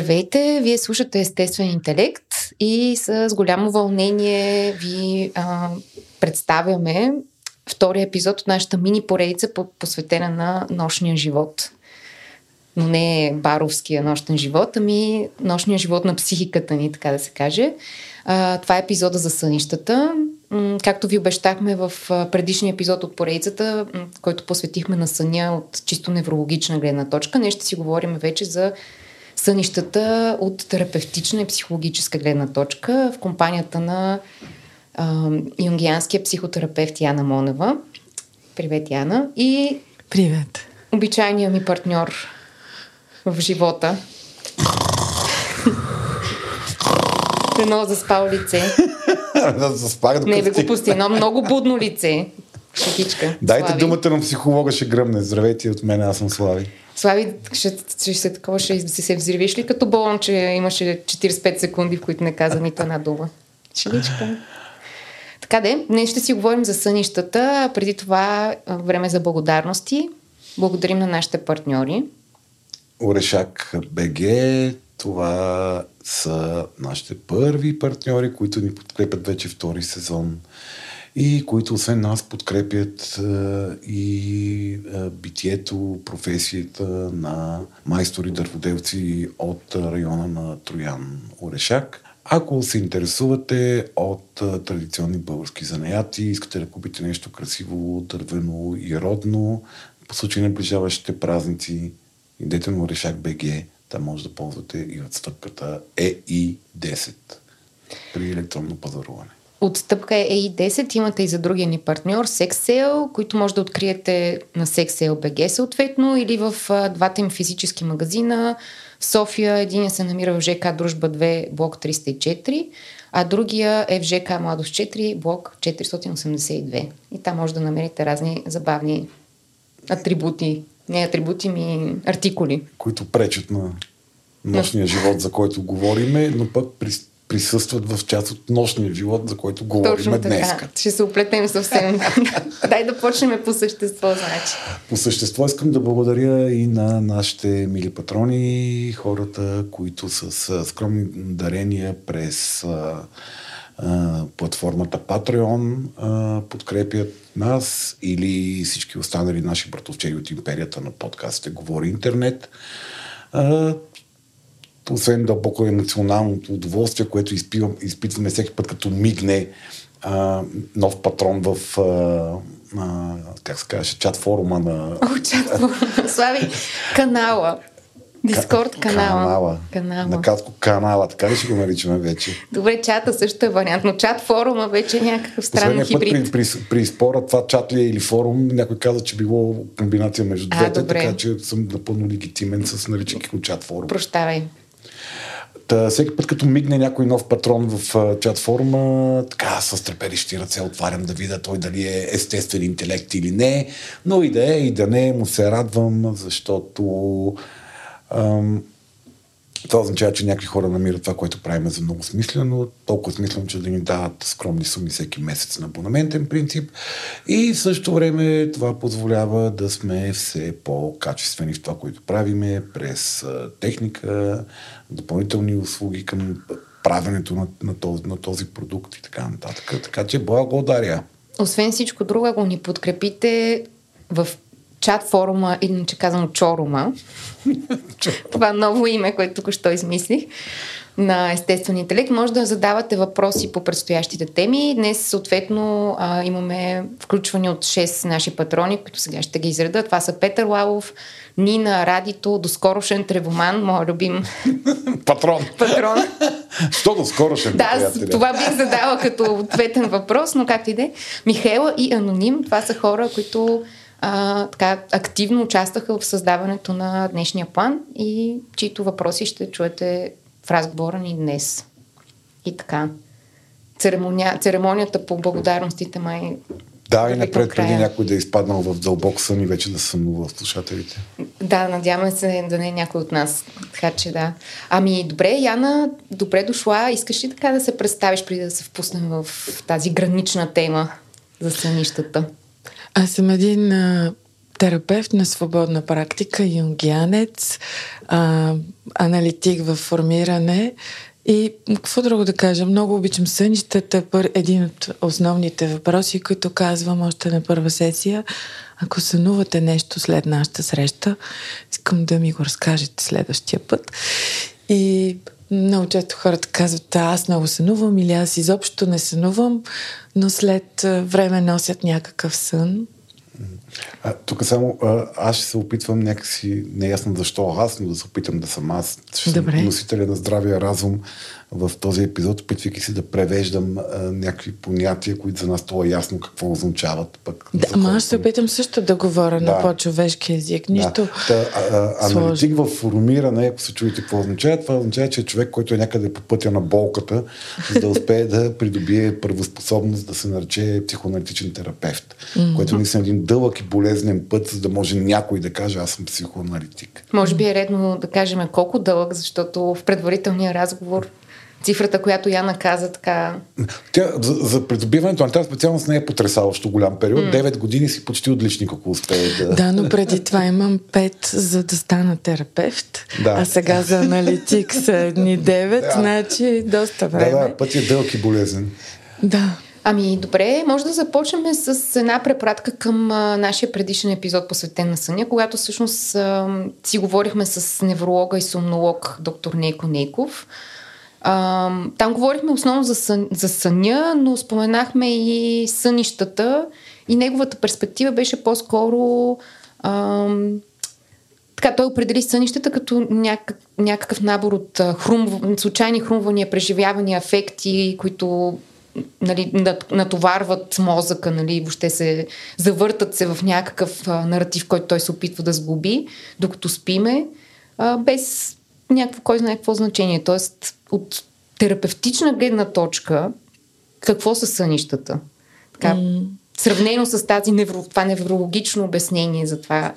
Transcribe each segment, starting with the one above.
Здравейте, вие слушате Естествен интелект и с голямо вълнение ви а, представяме втория епизод от нашата мини поредица посветена на нощния живот. Но не баровския нощен живот, ами нощния живот на психиката ни, така да се каже. А, това е епизода за сънищата. Както ви обещахме в предишния епизод от поредицата, който посветихме на съня от чисто неврологична гледна точка, ние ще си говорим вече за сънищата от терапевтична и психологическа гледна точка в компанията на а, юнгианския психотерапевт Яна Монева. Привет, Яна. И Привет. Обичайният ми партньор в живота. Едно заспал лице. Заспах, Не го пусти, едно много будно лице. Шекичка. Дайте Слави. думата на психолога, ще гръмне. Здравейте от мен, аз съм Слави. Слави, ще, ще се такова, ще се, взривиш ли като болон, че имаше 45 секунди, в които не каза нито една дума? Шеличка. Така де, днес ще си говорим за сънищата, преди това време за благодарности. Благодарим на нашите партньори. Орешак БГ, това са нашите първи партньори, които ни подкрепят вече втори сезон и които освен нас подкрепят е, и е, битието, професията на майстори дърводелци от района на Троян Орешак. Ако се интересувате от е, традиционни български занаяти, искате да купите нещо красиво, дървено и родно, по случай на наближаващите празници, идете на Орешак БГ, там може да ползвате и отстъпката EI10 при електронно пазаруване. Отстъпка е EI10, имате и за другия ни партньор Sexsale, които може да откриете на Sexsale BG съответно или в двата им физически магазина. В София един се намира в ЖК Дружба 2, блок 304, а другия е в ЖК Младост 4, блок 482. И там може да намерите разни забавни атрибути, не атрибути ми, артикули. Които пречат на нощния живот, за който говориме, но пък прис, присъстват в част от нощния живот, за който говорим Точно днес. Ще се оплетем съвсем. Дай да почнем по същество, значи. По същество искам да благодаря и на нашите мили патрони, хората, които с скромни дарения през а, а, платформата Patreon а, подкрепят нас или всички останали наши братовчеди от империята на подкастите Говори Интернет. А, освен дълбоко емоционалното удоволствие, което изпивам, изпитваме всеки път, като мигне а, нов патрон в а, а, как се казваше, чат форума на... О, чат форума. Слави, канала. Дискорд канала. Канала. канала. Накратко канала, така ли ще го наричаме вече? Добре, чата също е вариант, но чат форума вече е някакъв странен Последния път хибрид. при, при, при спора това чат ли е или форум, някой каза, че било комбинация между А, двете, добре. така че съм напълно легитимен с наричайки го чат форум. Прощавай. Та, всеки път, като мигне някой нов патрон в чат форума, така с треперещи ръце отварям да видя той дали е естествен интелект или не, но и да е, и да не му се радвам, защото ам, това означава, че някакви хора намират това, което правим за много смислено, толкова смислено, че да ни дават скромни суми всеки месец на абонаментен принцип. И в същото време това позволява да сме все по-качествени в това, което правиме, през техника, допълнителни услуги към правенето на, на, този, на този продукт и така нататък. Така че благодаря. Освен всичко друго, ако ни подкрепите в чат форума, иначе казано чорума, това ново име, което тук що измислих, на естествен интелект, може да задавате въпроси по предстоящите теми. Днес, съответно, а, имаме включвани от 6 наши патрони, които сега ще ги изреда. Това са Петър Лалов, Нина, Радито, доскорошен Тревоман, моят любим Патрон! патрон. Що до скоро ще Да, с- това бих задала като ответен въпрос, но както и да е. Михела и Аноним, това са хора, които а, така активно участваха в създаването на днешния план и чието въпроси ще чуете в разговора ни днес. И така. Церемония, церемонията по благодарностите май Да, и напред преди някой да е изпаднал в дълбок сън и вече да сънува в слушателите. Да, надяваме се да не е някой от нас. Така че да. Ами, добре, Яна, добре дошла. Искаш ли така да се представиш преди да се впуснем в тази гранична тема за сънищата? Аз съм един а, терапевт на свободна практика, юнгианец, а, аналитик в формиране и какво друго да кажа? Много обичам сънищата. Един от основните въпроси, които казвам още на първа сесия. Ако сънувате нещо след нашата среща, искам да ми го разкажете следващия път. И много често хората казват, аз много сънувам или аз изобщо не сънувам, но след време носят някакъв сън. А, тук само а, аз ще се опитвам някакси, неясно защо аз, но да се опитам да съм аз, ще съм носителя на здравия разум в този епизод, опитвайки се да превеждам а, някакви понятия, които за нас това е ясно какво означават. Пък да, ама аз се опитам също да говоря да. на по-човешки език. Нищо. Да. Та, а, а, аналитик в формиране, ако се чуете какво означава, това означава, че е човек, който е някъде по пътя на болката, за да успее да придобие първоспособност да се нарече психоаналитичен терапевт, mm-hmm. което наистина е един дълъг и болезнен път, за да може някой да каже аз съм психоаналитик. Може би е редно да кажем колко дълъг, защото в предварителния разговор цифрата, която Яна каза така. Тя, за, за придобиването на тази специалност не е потрясаващо голям период. Mm. 9 години си почти отличник, ако успее да... Да, но преди това имам 5 за да стана терапевт, да. а сега за аналитик са едни 9, да. значи доста време. Да, да, път е дълъг и болезен. Да. Ами добре, може да започнем с една препратка към а, нашия предишен епизод посветен на съня, когато всъщност а, си говорихме с невролога и сомнолог доктор Нейко Нейков. Там говорихме основно за, сън, за съня, но споменахме и сънищата. И неговата перспектива беше по-скоро а, така, той определи сънищата като някак, някакъв набор от хрум, случайни хрумвания, преживявания, ефекти, които нали, натоварват мозъка, нали, въобще се завъртат се в някакъв наратив, който той се опитва да сглоби, докато спиме, без някакво, кой знае какво значение. Тоест, от терапевтична гледна точка, какво са сънищата? Така, mm. Сравнено с тази невро, това неврологично обяснение за това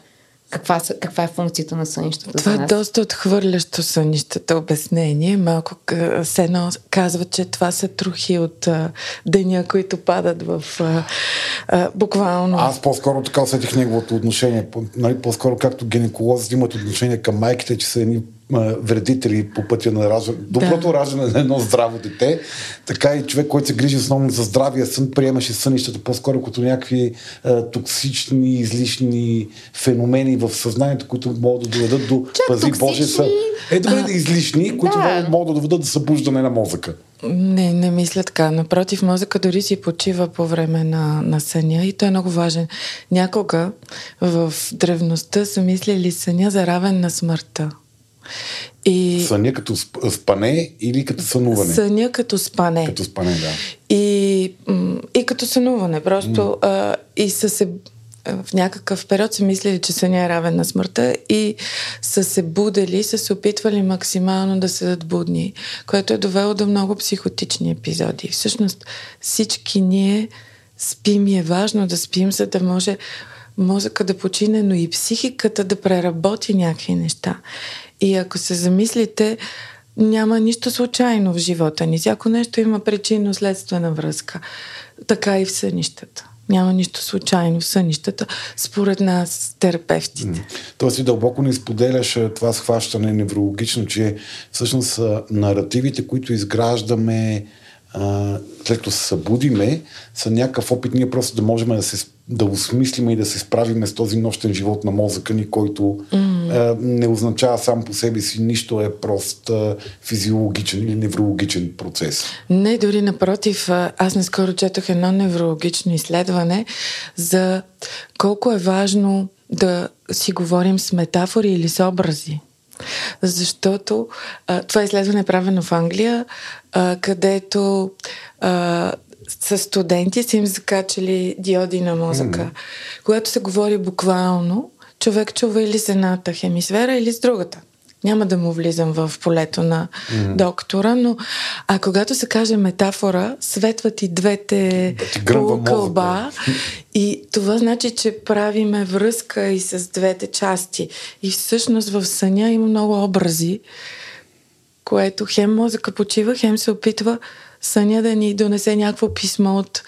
каква, каква е функцията на сънищата Това е доста отхвърлящо сънищата обяснение. Малко се едно казва, че това са трохи от а, деня, които падат в а, а, буквално. Аз по-скоро така усетих неговото отношение. Нали, по-скоро както гинеколозите имат отношение към майките, че са едни вредители по пътя на раждане, доброто да. раждане на едно здраво дете, така и човек, който се грижи основно за здравия сън, приемаше сънищата по-скоро като някакви а, токсични, излишни феномени в съзнанието, които могат да доведат до Чак пази Боже са. Е, добре, а, излишни, които да. могат да доведат до събуждане на мозъка. Не, не мисля така. Напротив, мозъка дори си почива по време на, на съня и той е много важен. Някога в древността са мислили съня за равен на смъртта. И... Съня като спане или като сънуване? Съня като спане. Като спане, да. И, и като сънуване. Просто mm. а, и са се в някакъв период са мислили, че съня е равен на смъртта и са се будели, са се опитвали максимално да седат будни, което е довело до много психотични епизоди. Всъщност всички ние спим и е важно да спим, за да може мозъка да почине, но и психиката да преработи някакви неща. И ако се замислите, няма нищо случайно в живота ни. Всяко нещо има причинно-следствена връзка. Така и в сънищата. Няма нищо случайно в сънищата, според нас, терапевтите. Тоест и дълбоко не споделяш това схващане неврологично, че всъщност наративите, които изграждаме след като се събудиме, са някакъв опит ние просто да можем да се да осмислиме и да се справиме с този нощен живот на мозъка ни, който mm. е, не означава сам по себе си нищо, е прост е, физиологичен или неврологичен процес. Не, дори напротив, аз наскоро четох едно неврологично изследване за колко е важно да си говорим с метафори или с образи. Защото а, това изследване е правено в Англия, а, където а, с студенти са им закачали диоди на мозъка. Mm-hmm. Когато се говори буквално, човек чува или с едната хемисфера, или с другата. Няма да му влизам в полето на mm-hmm. доктора, но а когато се каже метафора, светват и двете да кълба и това значи, че правиме връзка и с двете части. И всъщност в съня има много образи, което хем мозъка почива, хем се опитва съня да ни донесе някакво писмо от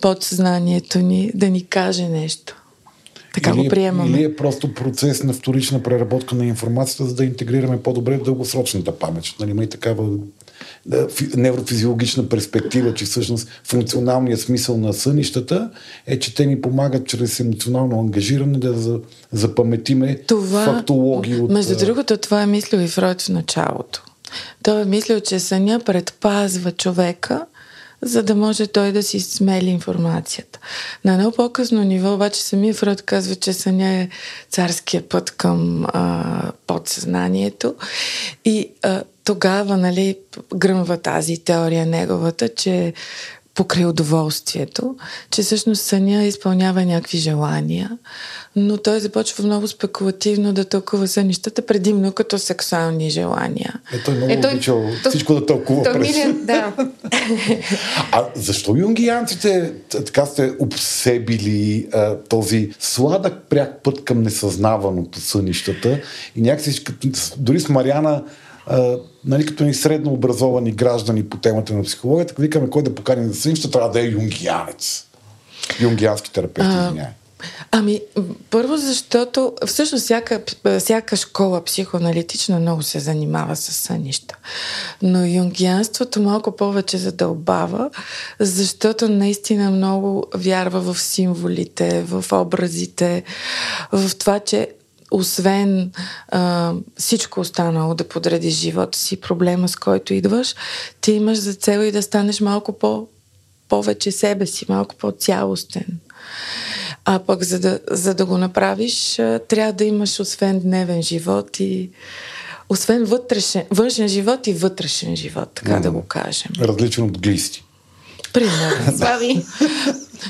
подсъзнанието ни, да ни каже нещо. Така или, го приемаме. Или е просто процес на вторична преработка на информацията, за да интегрираме по-добре в дългосрочната памет. Нали, има и такава неврофизиологична перспектива, че всъщност функционалният смисъл на сънищата е, че те ни помагат чрез емоционално ангажиране да запаметиме това, фактологии от... Между другото, това е мислил и Фройд в началото. Той е мислил, че съня предпазва човека за да може той да си смели информацията. На едно по-късно ниво обаче самия Фройд казва, че съня е царския път към а, подсъзнанието и а, тогава нали, гръмва тази теория неговата, че покрай удоволствието, че всъщност съня изпълнява някакви желания, но той започва много спекулативно да тълкува сънищата, предимно като сексуални желания. Е, той много е, той, обичал то, всичко да тълкува то, през... Милия, да. а защо юнгиянците така сте обсебили а, този сладък пряк път към несъзнаваното сънищата и някакси, дори с Мариана а, нали, като ни средно образовани граждани по темата на психологията, викаме кой да покани на сън, ще трябва да е юнгиянец. Юнгиански терапевт, извиняй. Ами, първо, защото всъщност всяка, всяка школа психоаналитична много се занимава с сънища. Но юнгианството малко повече задълбава, защото наистина много вярва в символите, в образите, в това, че освен а, всичко останало да подредиш живота си, проблема с който идваш, ти имаш за цел и да станеш малко по, повече себе си, малко по-цялостен. А пък за да, за да го направиш, трябва да имаш освен дневен живот и освен вътрешен, външен живот и вътрешен живот, така mm. да го кажем. Различен от глисти. Примерно. Слави.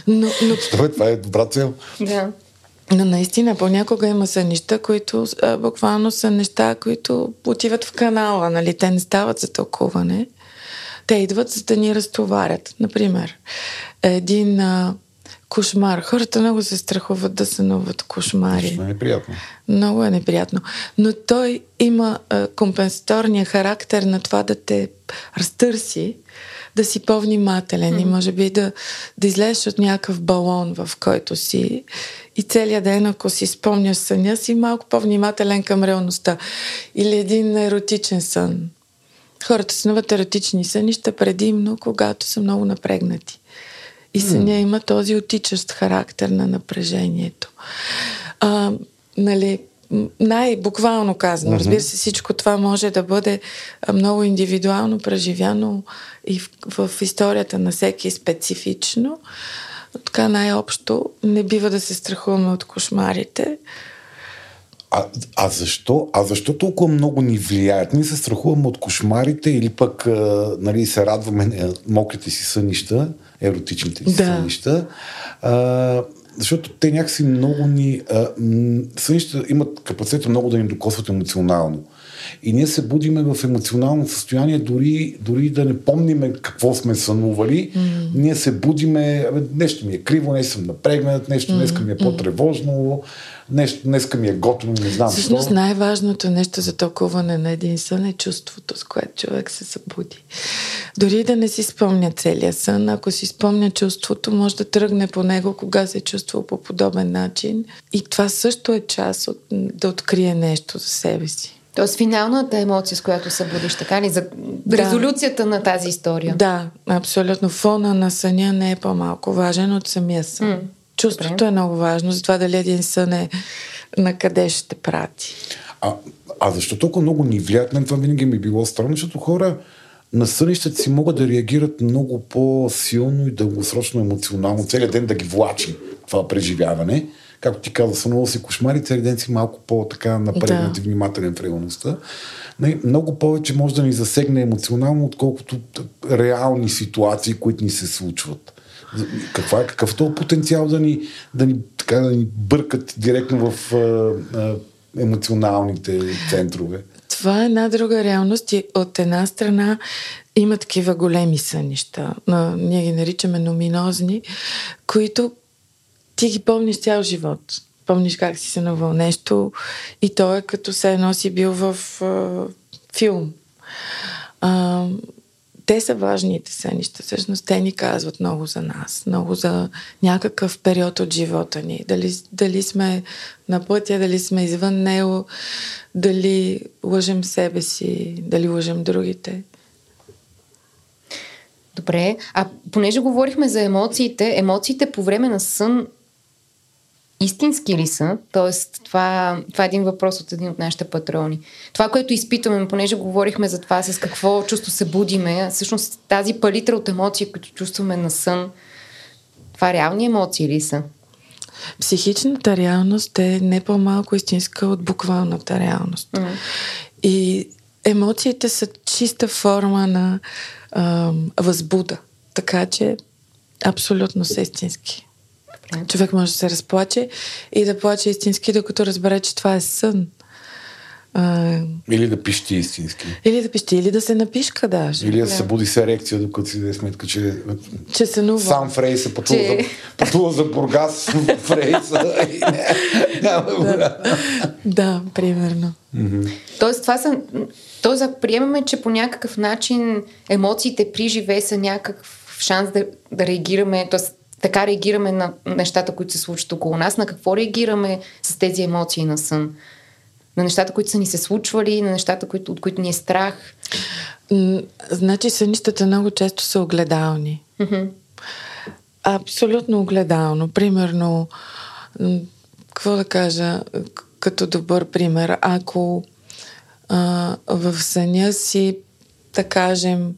но, но... Това, това е добра цел. Да. Но наистина, понякога има сънища, които а, буквално са неща, които отиват в канала, нали? Те не стават за тълкуване. Те идват за да ни разтоварят. Например, един а, кошмар. Хората много се страхуват да сънуват кошмари. Много е неприятно. Много е неприятно. Но той има а, компенсаторния характер на това да те разтърси, да си по-внимателен mm-hmm. и може би да, да излезеш от някакъв балон, в който си и целият ден, ако си спомняш съня си, малко по-внимателен към реалността. Или един еротичен сън. Хората сънуват еротични сънища предимно, когато са много напрегнати. И съня mm. има този отичащ характер на напрежението. А, нали, най-буквално казано. Разбира се, всичко това може да бъде много индивидуално преживяно и в, в историята на всеки специфично. Така най-общо не бива да се страхуваме от кошмарите. А, а, защо, а защо толкова много ни влияят? Ние се страхуваме от кошмарите или пък а, нали, се радваме на мокрите си сънища, еротичните си да. сънища. А, защото те някакси много ни... А, сънища имат капацитет много да ни докосват емоционално. И ние се будиме в емоционално състояние, дори, дори да не помниме какво сме сънували. Mm. Ние се будиме, нещо ми е криво, нещо съм напрегнат, нещо днеска ми е по-тревожно, нещо днеска ми е готово, не знам. Всъщност най-важното нещо за тълкуване на един сън е чувството, с което човек се събуди. Дори да не си спомня целия сън, ако си спомня чувството, може да тръгне по него, кога се е чувствал по подобен начин. И това също е част от да открие нещо за себе си. Тоест финалната емоция, с която се будиш, така ли? За да. резолюцията на тази история. Да, абсолютно. Фона на съня не е по-малко важен от самия сън. М, Чувството добре. е много важно за това дали един сън е на къде ще те прати. А, а защо толкова много ни влияят? Мен това винаги ми е било странно, защото хора на сънищата си могат да реагират много по-силно и дългосрочно емоционално, целият ден да ги влачи това преживяване както ти каза, сънувал си кошмари, цели ден си малко по-така напрегнат да. и внимателен в реалността. Много повече може да ни засегне емоционално, отколкото реални ситуации, които ни се случват. Каква е, какъв е този потенциал да ни, да ни, така, да ни бъркат директно в а, а, емоционалните центрове? Това е една друга реалност и от една страна има такива големи сънища, ние ги наричаме номинозни, които ти ги помниш цял живот. Помниш как си се навъл нещо и то е като се едно си бил в а, филм. А, те са важните сънища. Всъщност те ни казват много за нас, много за някакъв период от живота ни. Дали, дали сме на пътя, дали сме извън него, дали лъжем себе си, дали лъжем другите. Добре, а понеже говорихме за емоциите, емоциите по време на сън истински ли са? Тоест, това, това е един въпрос от един от нашите патрони. Това, което изпитваме, понеже говорихме за това с какво чувство се будиме, всъщност тази палитра от емоции, които чувстваме на сън, това реални емоции ли са? Психичната реалност е не по-малко истинска от буквалната реалност. Mm. И емоциите са чиста форма на ам, възбуда. Така че абсолютно са истински. Човек може да се разплаче и да плаче истински, докато разбере, че това е сън. А... Или да пищи истински. Или да пищи, или да се напишка даже. Или да, да. се буди с ерекция, докато си да е сметка, че, че сънува. сам Фрей се пътува, че... за, пътува за Бургас в рейса. да. да, примерно. Mm-hmm. Тоест, това са... Тоест, ако приемаме, че по някакъв начин емоциите при живее са някакъв шанс да, да реагираме, т.е така реагираме на нещата, които се случват около нас, на какво реагираме с тези емоции на сън? На нещата, които са ни се случвали, на нещата, които, от които ни е страх? Значи сънищата много често са огледални. Mm-hmm. Абсолютно огледално. Примерно, какво да кажа, като добър пример, ако а, в съня си, да кажем,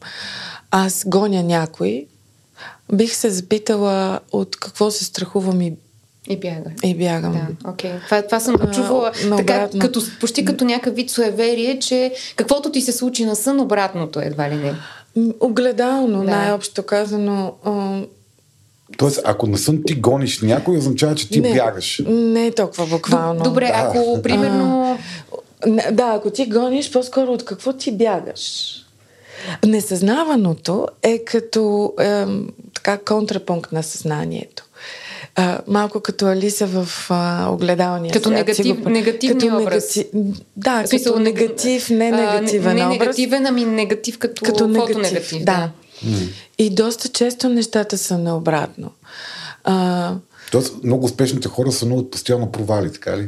аз гоня някой, Бих се запитала от какво се страхувам и и бягам. И бягам. Да, okay. това, това съм го чувала а, така, като, почти като някакъв вид суеверие, че каквото ти се случи на сън, обратното едва ли не. Огледално, да. най-общо казано. А... Тоест, ако на сън ти гониш някой, означава, че ти не, бягаш. Не е толкова буквално. Добре, да. ако примерно... А, да, ако ти гониш, по-скоро от какво ти бягаш? Несъзнаваното е като е, така контрапункт на съзнанието. А, малко като Алиса в а, огледалния Като свят, негатив, го, негативни като образ. Негати... Да, смисъл, като негатив, не негативен а, не, не образ. негативен, ами негатив като, като негатив. Да. да. И доста често нещата са наобратно. А, Тоест, много успешните хора са много постоянно провали, така ли?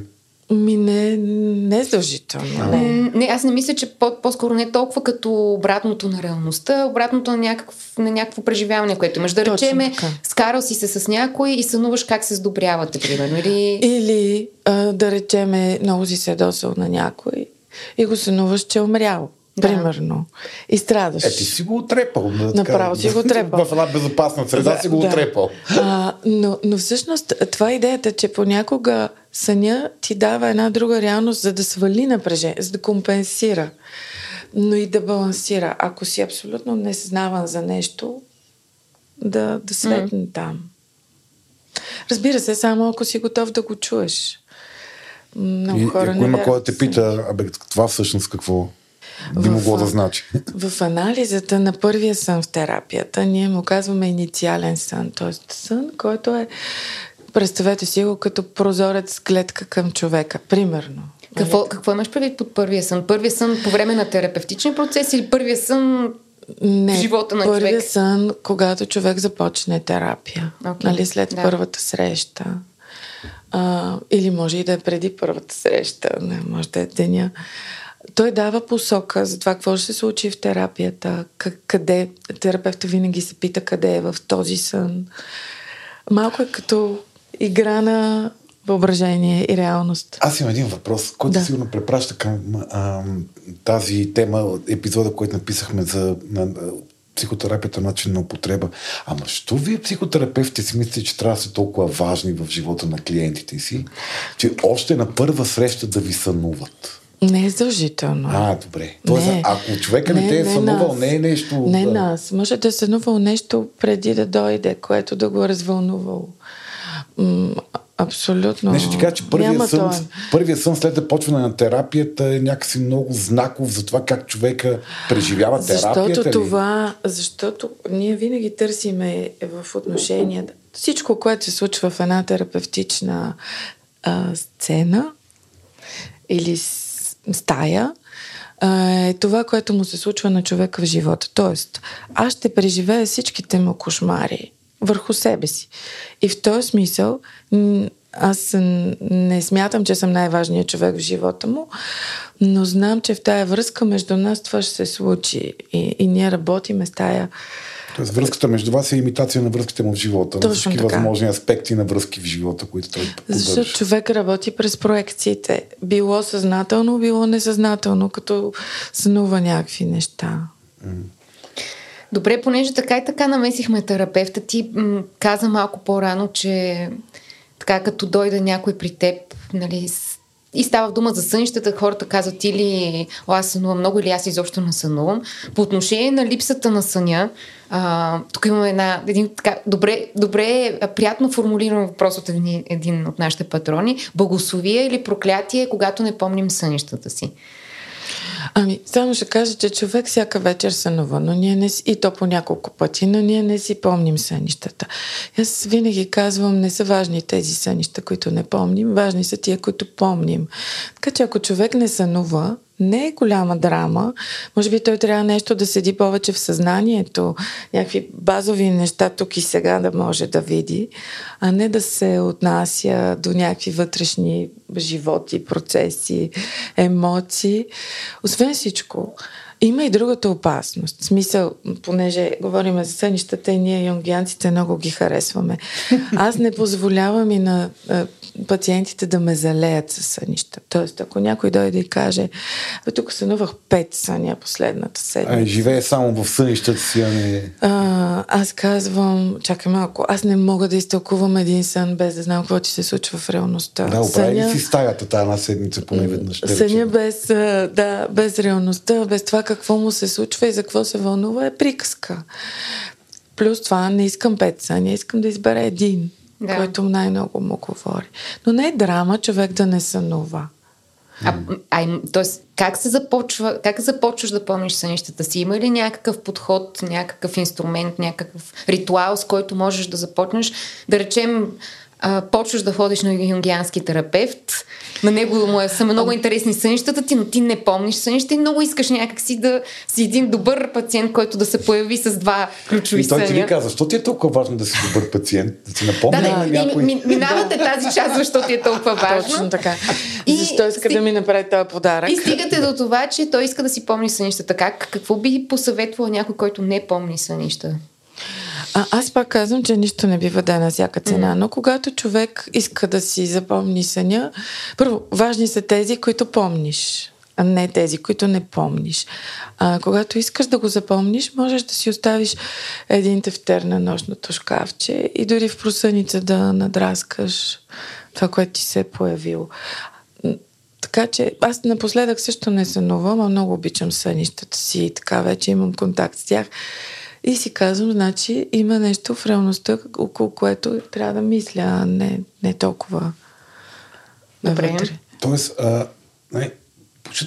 Ми не, не е задължително. Не. не, аз не мисля, че по- по-скоро не е толкова като обратното на реалността, обратното на, някакъв, на някакво преживяване, което имаш. Да речеме, скарал си се с някой и сънуваш как се сдобрявате, примерно. Или, Или а, да речеме, много си се досъл на някой и го сънуваш, че е умрял. Да. Примерно. И страдаш. Е, ти си го отрепал. Да, Направо си го отрепал. в една безопасна среда да, си го да. отрепал. А, но, но всъщност това е идеята, че понякога съня ти дава една друга реалност, за да свали напрежение, за да компенсира, но и да балансира. Ако си абсолютно несъзнаван за нещо, да, да светне mm. там. Разбира се, само ако си готов да го чуеш. Много и, хора ако има кой да те пита, абе, това всъщност какво би в, могло да значи? В анализата на първия сън в терапията ние му казваме инициален сън, т.е. сън, който е Представете си го като прозорец клетка към човека, примерно. Какво, нали? какво имаш предвид под първия сън? Първия сън по време на терапевтични процеси или първия сън не, в живота на първия човек? сън, когато човек започне терапия. Okay, нали, след да. първата среща. А, или може и да е преди първата среща, не, може да е деня. Той дава посока за това какво ще се случи в терапията, къде, терапевта винаги се пита къде е в този сън. Малко е като игра на въображение и реалност. Аз имам един въпрос, който да. сигурно препраща към а, тази тема, епизода, който написахме за на, психотерапията, начин на употреба. Ама що вие, психотерапевтите, си мислите, че трябва да са толкова важни в живота на клиентите си, че още на първа среща да ви сънуват? Не е задължително. А, добре. Тоест, не, ако човека не, не те е не сънувал, нас. не е нещо... Не да... нас. Може да е сънувал нещо преди да дойде, което да го е развълнувало. Абсолютно. Нещо ти кажа, че първият сън, първия сън след започване на терапията е някакси много знаков за това как човека преживява терапията. Защото ли? това, защото ние винаги търсиме в отношенията всичко, което се случва в една терапевтична а, сцена или стая, е това, което му се случва на човека в живота. Тоест, аз ще преживея всичките му кошмари върху себе си. И в този смисъл, аз не смятам, че съм най-важният човек в живота му, но знам, че в тая връзка между нас това ще се случи. И, и ние работиме с тая Тоест връзката между вас е имитация на връзките му в живота, Точно на всички така. възможни аспекти на връзки в живота, които той поддържа. Защото човек работи през проекциите. Било съзнателно, било несъзнателно, като сънува някакви неща. Добре, понеже така и така намесихме терапевта, ти м- каза малко по-рано, че така като дойде някой при теб, нали, и става дума за сънищата, хората казват или аз сънувам много, или аз изобщо не сънувам. По отношение на липсата на съня, а, тук имаме една, един така добре, добре приятно формулиран въпрос от един, един от нашите патрони. Благословие или проклятие, когато не помним сънищата си? Ами, само ще кажа, че човек всяка вечер сънува, но ние не си, и то по няколко пъти, но ние не си помним сънищата. Аз винаги казвам, не са важни тези сънища, които не помним, важни са тия, които помним. Така че ако човек не сънува, не е голяма драма. Може би той трябва нещо да седи повече в съзнанието, някакви базови неща тук и сега да може да види, а не да се отнася до някакви вътрешни животи, процеси, емоции. Освен всичко, има и другата опасност. В смисъл, понеже говорим за сънищата и ние, юнгианците, много ги харесваме. Аз не позволявам и на пациентите да ме залеят със сънища. Тоест, ако някой дойде и каже, бе, тук сънувах пет съня последната седмица. А, живее само в сънищата си, а не... А, аз казвам, чакай малко, аз не мога да изтълкувам един сън без да знам какво ти се случва в реалността. Да, оправи съня... си стаята тази една седмица поне веднъж. Съня без, да, без реалността, без това какво му се случва и за какво се вълнува е приказка. Плюс това не искам пет съня, искам да избера един да. който най-много му говори. Но не е драма човек да не сънува. А, а, тоест, как се започва, как започваш да помниш сънищата си? Има ли някакъв подход, някакъв инструмент, някакъв ритуал, с който можеш да започнеш? Да речем, а, почваш да ходиш на юнгиански терапевт, на него му е, са много интересни сънищата ти, но ти не помниш сънища и много искаш някакси да си един добър пациент, който да се появи с два ключови съня. И той ти ли казва, защо ти е толкова важно да си добър пациент? Да си напомня да, да, на някой... Ми, минавате тази част, защо ти е толкова важно. Точно така. И защо иска стиг... да ми направи този подарък? И стигате до това, че той иска да си помни сънищата. Как? Какво би посъветвал някой, който не помни сънища? А, аз пак казвам, че нищо не бива да е на всяка цена, но когато човек иска да си запомни съня, първо, важни са тези, които помниш, а не тези, които не помниш. А, когато искаш да го запомниш, можеш да си оставиш един тефтер на нощното шкафче и дори в просъница да надраскаш това, което ти се е появило. Така че аз напоследък също не сънувам, а много обичам сънищата си и така вече имам контакт с тях. И си казвам, значи има нещо в реалността, около което трябва да мисля, а не, не толкова Добре. навътре. Тоест, а, не,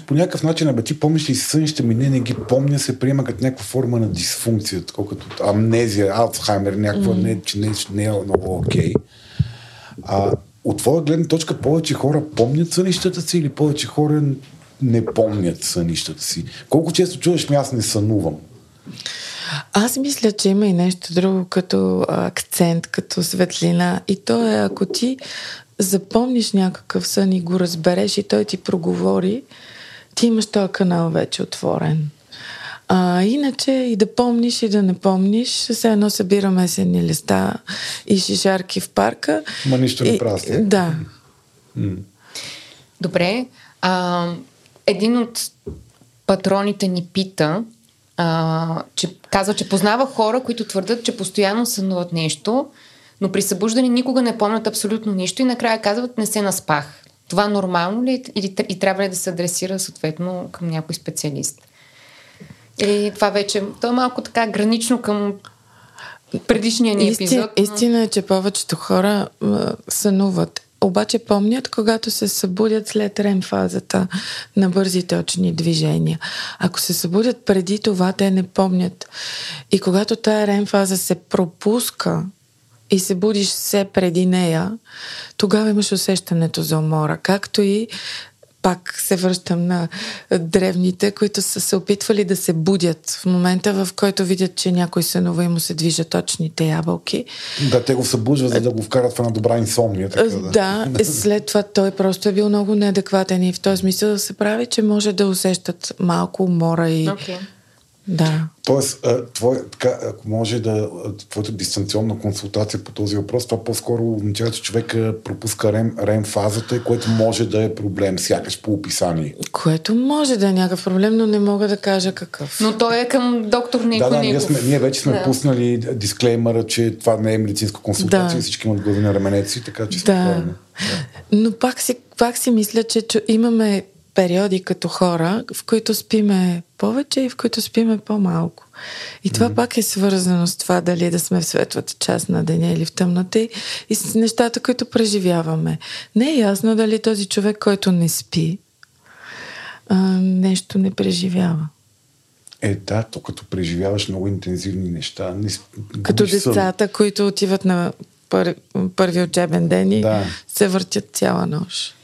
по, някакъв начин, абе, ти помниш ли си сънища ми? Не, не ги помня, се приема като някаква форма на дисфункция, колкото амнезия, Алцхаймер, някаква, mm. не, че не, не е много окей. Okay. А от твоя гледна точка повече хора помнят сънищата си или повече хора не помнят сънищата си? Колко често чуваш ми аз не сънувам? Аз мисля, че има и нещо друго като акцент, като светлина. И то е, ако ти запомниш някакъв сън и го разбереш и той ти проговори, ти имаш този канал вече отворен. А, иначе и да помниш и да не помниш, все едно събираме есенни листа и шишарки в парка. Ма нищо не прасне. Да. Добре. А, един от патроните ни пита а, че казва, че познава хора, които твърдат, че постоянно сънуват нещо, но при събуждане никога не помнят абсолютно нищо и накрая казват не се наспах. Това нормално ли е или и трябва ли да се адресира съответно към някой специалист? Или това вече, то е малко така гранично към предишния ни епизод. Истина, но... истина е, че повечето хора сънуват обаче помнят, когато се събудят след рем фазата на бързите очни движения. Ако се събудят преди това, те не помнят. И когато тая рем фаза се пропуска и се будиш все преди нея, тогава имаш усещането за умора. Както и пак се връщам на древните, които са се опитвали да се будят в момента, в който видят, че някой сънува и му се движат точните ябълки. Да, те го събуждат, за да го вкарат в една добра инсомния. Така, да. да, след това той просто е бил много неадекватен и в този смисъл да се прави, че може да усещат малко умора и okay. Да. Тоест, твой, така, ако може да, твоята дистанционна консултация по този въпрос, това по-скоро означава, че човека пропуска рем, рем фазата, което може да е проблем, сякаш по описание. Което може да е някакъв проблем, но не мога да кажа какъв. Но той е към доктор Нико Да, да, ние, сме, ние вече сме да. пуснали дисклеймера, че това не е медицинска консултация, да. всички имат глави на раменеци, така че да. да. Но пак си, пак си мисля, че имаме периоди като хора, в които спиме повече и в които спиме по-малко. И това mm-hmm. пак е свързано с това дали да сме в светлата част на деня или в тъмната и, и с нещата, които преживяваме. Не е ясно дали този човек, който не спи, а, нещо не преживява. Е, да, то като преживяваш много интензивни неща. Не, като децата, сън. които отиват на пър, първи учебен ден и да. се въртят цяла нощ.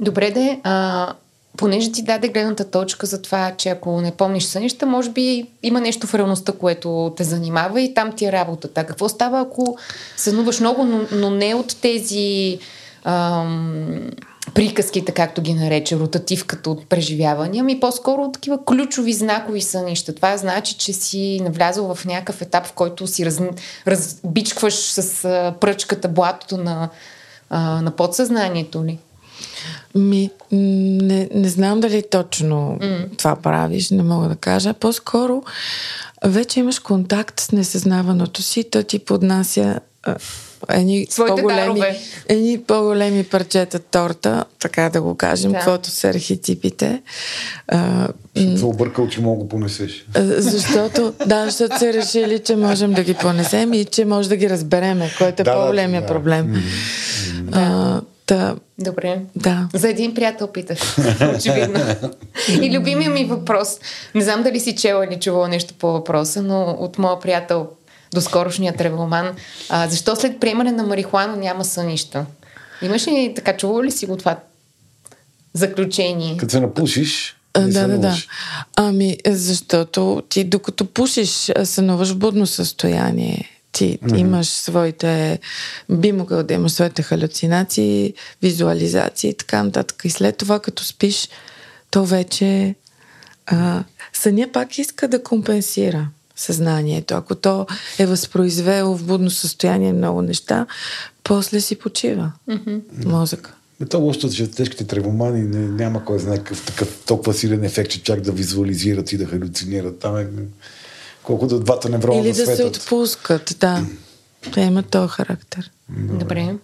Добре, де, а, понеже ти даде гледната точка за това, че ако не помниш сънища, може би има нещо в реалността, което те занимава и там ти е работата. Какво става, ако сънуваш много, но, но не от тези ам, приказките, както ги нарече, ротативката от преживявания, ми по-скоро от такива ключови знакови сънища. Това значи, че си навлязал в някакъв етап, в който си раз, разбичкваш с пръчката блатото на, а, на подсъзнанието ли? Ми, не, не знам дали точно mm. това правиш, не мога да кажа. По-скоро вече имаш контакт с несъзнаваното си, то ти поднася едни по-големи, едни по-големи парчета торта, така да го кажем, да. каквото са архетипите. А, се объркал, че мога да понесеш. Защото, да, защото се решили, че можем да ги понесем и че може да ги разбереме, което е да, по-големия да, проблем. Mm-hmm. А, Та... Добре. Да. За един приятел питах. Очевидно. И любимия ми въпрос. Не знам дали си чела или чувала нещо по въпроса, но от моя приятел до скорошният ревелман. А, защо след приемане на марихуана няма сънища? Имаш ли така, чувала ли си го това заключение? Като се напушиш, а, да, да, да. Ами, защото ти докато пушиш, сънуваш в будно състояние ти mm-hmm. имаш своите, би могъл да имаш своите халюцинации, визуализации и така нататък. И след това, като спиш, то вече а, съня пак иска да компенсира съзнанието. Ако то е възпроизвело в будно състояние много неща, после си почива mm-hmm. мозъка. То лошото, че тежките тревомани не, няма кой знае какъв такъв толкова силен ефект, че чак да визуализират и да халюцинират. Там е колкото двата неврона Или да, да се отпускат, да. Те имат този характер. Добре.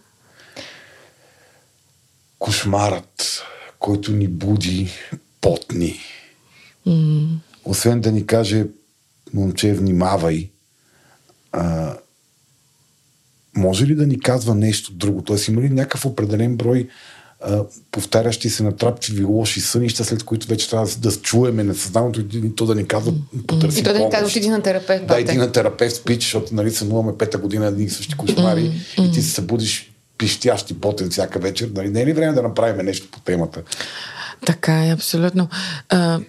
Кошмарът, който ни буди потни. Mm. Освен да ни каже, момче, внимавай, а, може ли да ни казва нещо друго? Тоест има ли някакъв определен брой повтарящи се натрапчиви лоши сънища, след които вече трябва да чуеме несъзнаването и то да ни казва потърси И то да ни казва, иди на терапевт. Да, иди на терапевт, спич, защото нали, сънуваме пета година едни и същи кошмари и ти се събудиш пищящи потен всяка вечер. Нали, не е ли време да направим нещо по темата? Така е, абсолютно. А,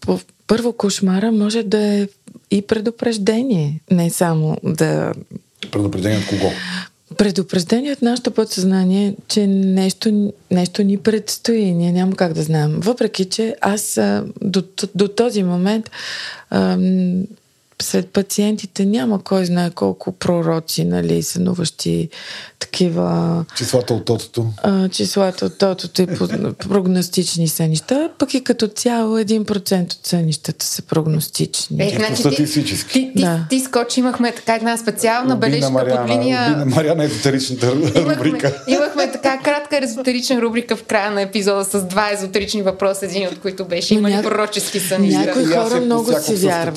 по, първо, кошмара може да е и предупреждение, не само да... Предупреждение от кого? Предупреждение от нашето подсъзнание, че нещо, нещо ни предстои. Ние няма как да знаем. Въпреки, че аз до, до този момент сред пациентите няма кой знае колко пророци, нали, сънуващи такива... Числата от тотото. А, числата от тотото и прогностични сънища, пък и като цяло 1% от сънищата са прогностични. Е, значи, статистически. Ти, ти, да. ти, ти скочи, имахме така една специална бележка Мариана, под линия... Обина Мариана езотеричната рубрика. Имахме, имахме така кратка езотерична рубрика в края на епизода с два езотерични въпроса, един от които беше има ня... пророчески сънища. Някои хора много си вярват.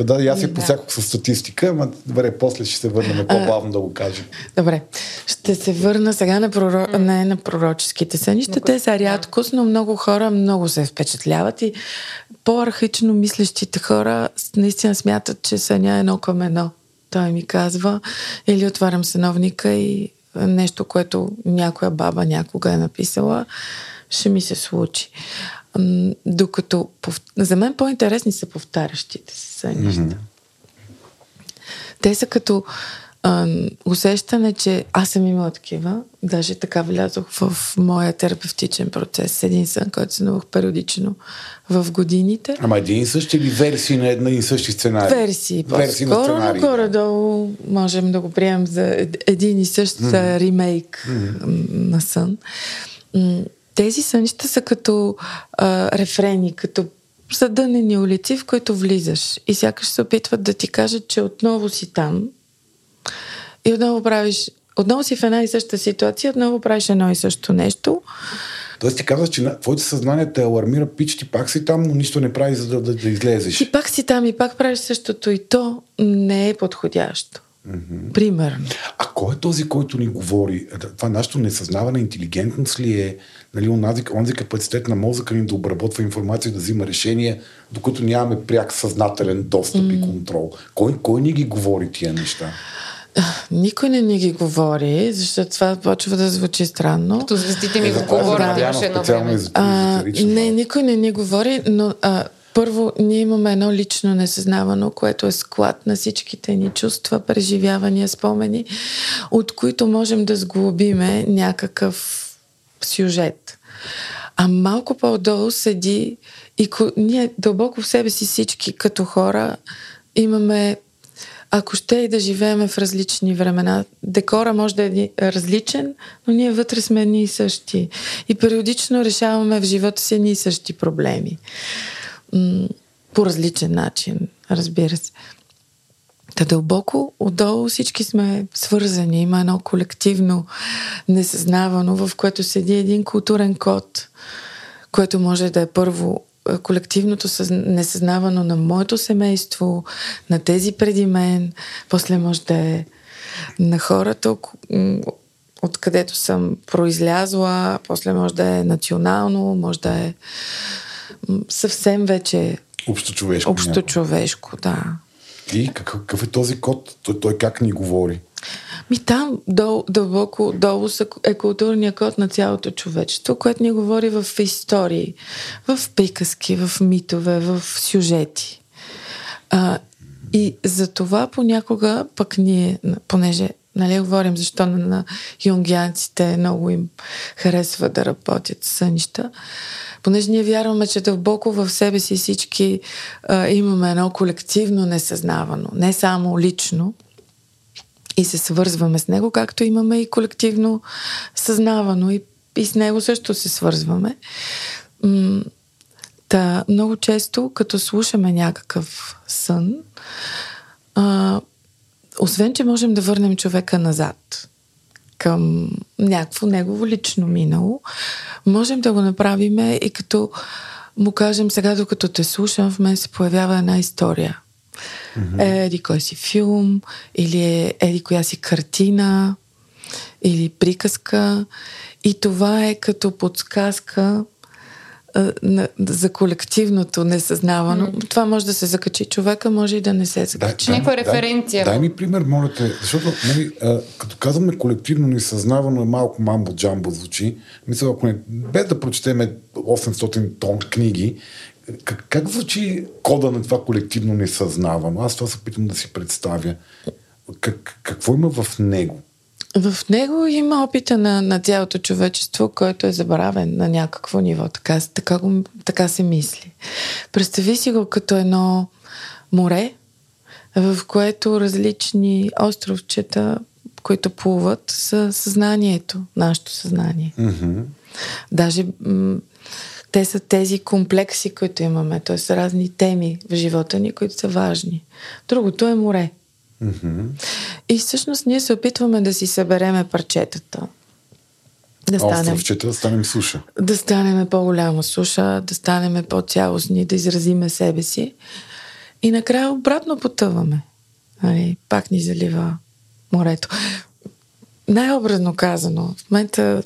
Да, аз се да. посякох с статистика, ама добре, после ще се върнем по-бавно да го кажем. Добре. Ще се върна сега на, проро... mm. не, на пророческите сънища. Те са рядкост, но много хора много се впечатляват и по-архично мислещите хора наистина смятат, че съня е едно към едно. Той ми казва, или отварям съновника и нещо, което някоя баба някога е написала, ще ми се случи. Докато пов... за мен по-интересни са повтарящите се сънища. Mm-hmm. Те са като а, усещане, че аз съм имала такива. Даже така влязох в моя терапевтичен процес. Един сън, който сънувах периодично в годините. Ама един и същи или версии на една и същи сценарий? Версии, версии по-скоро, но горе-долу можем да го приемем за един и същ mm-hmm. ремейк mm-hmm. на сън. Тези сънища са като а, рефрени, като задънени улици, в които влизаш и сякаш се опитват да ти кажат, че отново си там и отново правиш, отново си в една и съща ситуация, отново правиш едно и също нещо. Тоест ти казваш, че твоето съзнание те алармира, пич, ти пак си там, но нищо не прави, за да, да, да излезеш. Ти пак си там и пак правиш същото и то не е подходящо. Mm-hmm. Примерно. А кой е този, който ни говори? Това нашето несъзнаване, интелигентност ли е? Нали, онзи, онзи капацитет на мозъка ни да обработва информация, да взима решения, докато нямаме пряк съзнателен достъп mm-hmm. и контрол. Кой, кой ни ги говори тия неща? Никой не ни ги говори, защото това почва да звучи странно. Като звездите ми го говорят, имаше едно време. Не, никой не ни говори, но а, първо, ние имаме едно лично несъзнавано, което е склад на всичките ни чувства, преживявания, спомени, от които можем да сглобиме някакъв сюжет. А малко по-долу седи и ко... ние дълбоко в себе си всички като хора имаме ако ще и да живееме в различни времена. Декора може да е различен, но ние вътре сме едни същи. И периодично решаваме в живота си едни и същи проблеми по различен начин, разбира се. Та дълбоко отдолу всички сме свързани. Има едно колективно несъзнавано, в което седи един културен код, което може да е първо колективното несъзнавано на моето семейство, на тези преди мен, после може да е на хората, откъдето съм произлязла, после може да е национално, може да е съвсем вече Общо човешко. Общо човешко, да. И какъв е този код? Той, той как ни говори? Ми там, дол, дълбоко долу е културния код на цялото човечество, което ни говори в истории, в приказки, в митове, в сюжети. А, и за това понякога пък ние, понеже нали, говорим защо на, на юнгианците много им харесва да работят сънища, понеже ние вярваме, че дълбоко в себе си всички а, имаме едно колективно несъзнавано, не само лично, и се свързваме с него, както имаме и колективно съзнавано и, и с него също се свързваме. М- та, много често, като слушаме някакъв сън, а, освен, че можем да върнем човека назад към някакво негово лично минало, можем да го направим и като му кажем сега, докато те слушам, в мен се появява една история. Mm-hmm. Еди кой си филм, или е еди коя си картина, или приказка. И това е като подсказка на, за колективното несъзнавано. Mm. Това може да се закачи човека, може и да не се закачи. Някаква референция. Дай, дай ми пример, моля те, защото нали, а, като казваме колективно несъзнавано е малко мамбо-джамбо звучи. Мисля, ако не, без да прочетеме 800 тон книги, как, как звучи кода на това колективно несъзнавано? Аз това се опитвам да си представя. Как, какво има в него? В него има опита на, на цялото човечество, който е забравен на някакво ниво. Така, така, го, така се мисли. Представи си го като едно море, в което различни островчета, които плуват, са съзнанието, нашето съзнание. Mm-hmm. Даже м- те са тези комплекси, които имаме, т.е. разни теми в живота ни, които са важни. Другото е море. Mm-hmm. И всъщност ние се опитваме да си събереме парчетата. Да станем, да станем суша. Да станем по-голяма суша, да станем по-цялостни, да изразиме себе си. И накрая обратно потъваме. Нали, пак ни залива морето. Най-образно казано. В момента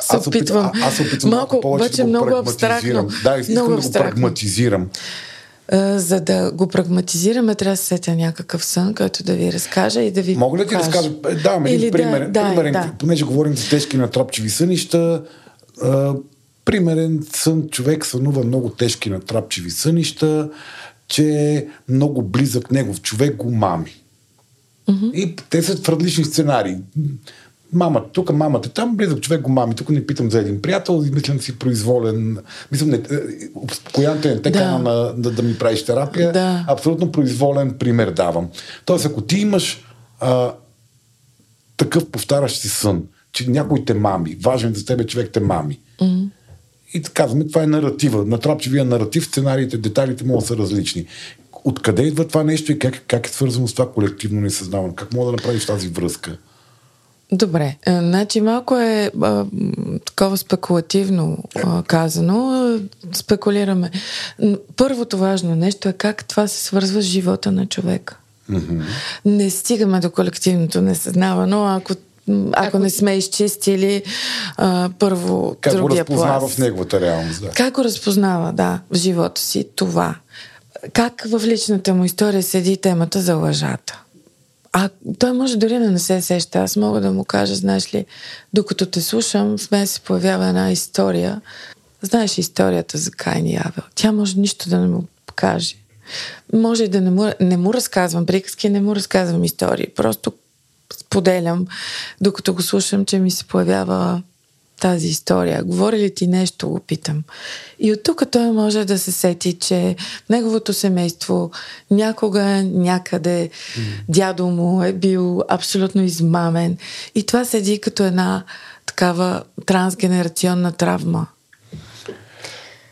се аз опитвам. Аз опитвам малко, повече вече да много абстрактно. Да, искам много да го прагматизирам. Uh, за да го прагматизираме, трябва да се сетя някакъв сън, който да ви разкажа и да ви Мога ли да ти разкажа? Е, да, един пример. Да, примерен, да. Понеже говорим за тежки натропчиви сънища, uh, примерен сън, човек сънува много тежки натрапчиви сънища, че много близък негов човек го мами. Mm-hmm. И те са в различни сценарии. Мама тук, мамата там, близък човек го мами. Тук не питам за един приятел, мислям си произволен. Мислям, не, успокоянте не те да. на, да, да ми правиш терапия. Да. Абсолютно произволен пример давам. Тоест, ако ти имаш а, такъв повтарящ си сън, че някой те мами, важен за тебе човек те мами. Mm-hmm. И казваме, това е наратива. Натрапчивия наратив, сценариите, детайлите могат да са различни. Откъде идва това нещо и как, как е свързано с това колективно несъзнаване? Как мога да направиш тази връзка? Добре, е, значи малко е а, такова спекулативно а, казано. Спекулираме. Първото важно нещо е как това се свързва с живота на човека. Mm-hmm. Не стигаме до колективното несъзнавано, ако ако, ако не сме изчистили а, първо как другия го разпознава пласт. в неговата реалност. Да. Как го разпознава, да, в живота си това. Как в личната му история седи темата за лъжата. А той може дори да не се сеща. Аз мога да му кажа, знаеш ли, докато те слушам, в мен се появява една история. Знаеш историята за Кайн и Авел. Тя може нищо да не му каже. Може и да не му, не му разказвам приказки, не му разказвам истории. Просто споделям, докато го слушам, че ми се появява тази история. Говори ли ти нещо, го питам. И от тук той може да се сети, че неговото семейство някога, някъде, mm. дядо му е бил абсолютно измамен. И това седи като една такава трансгенерационна травма.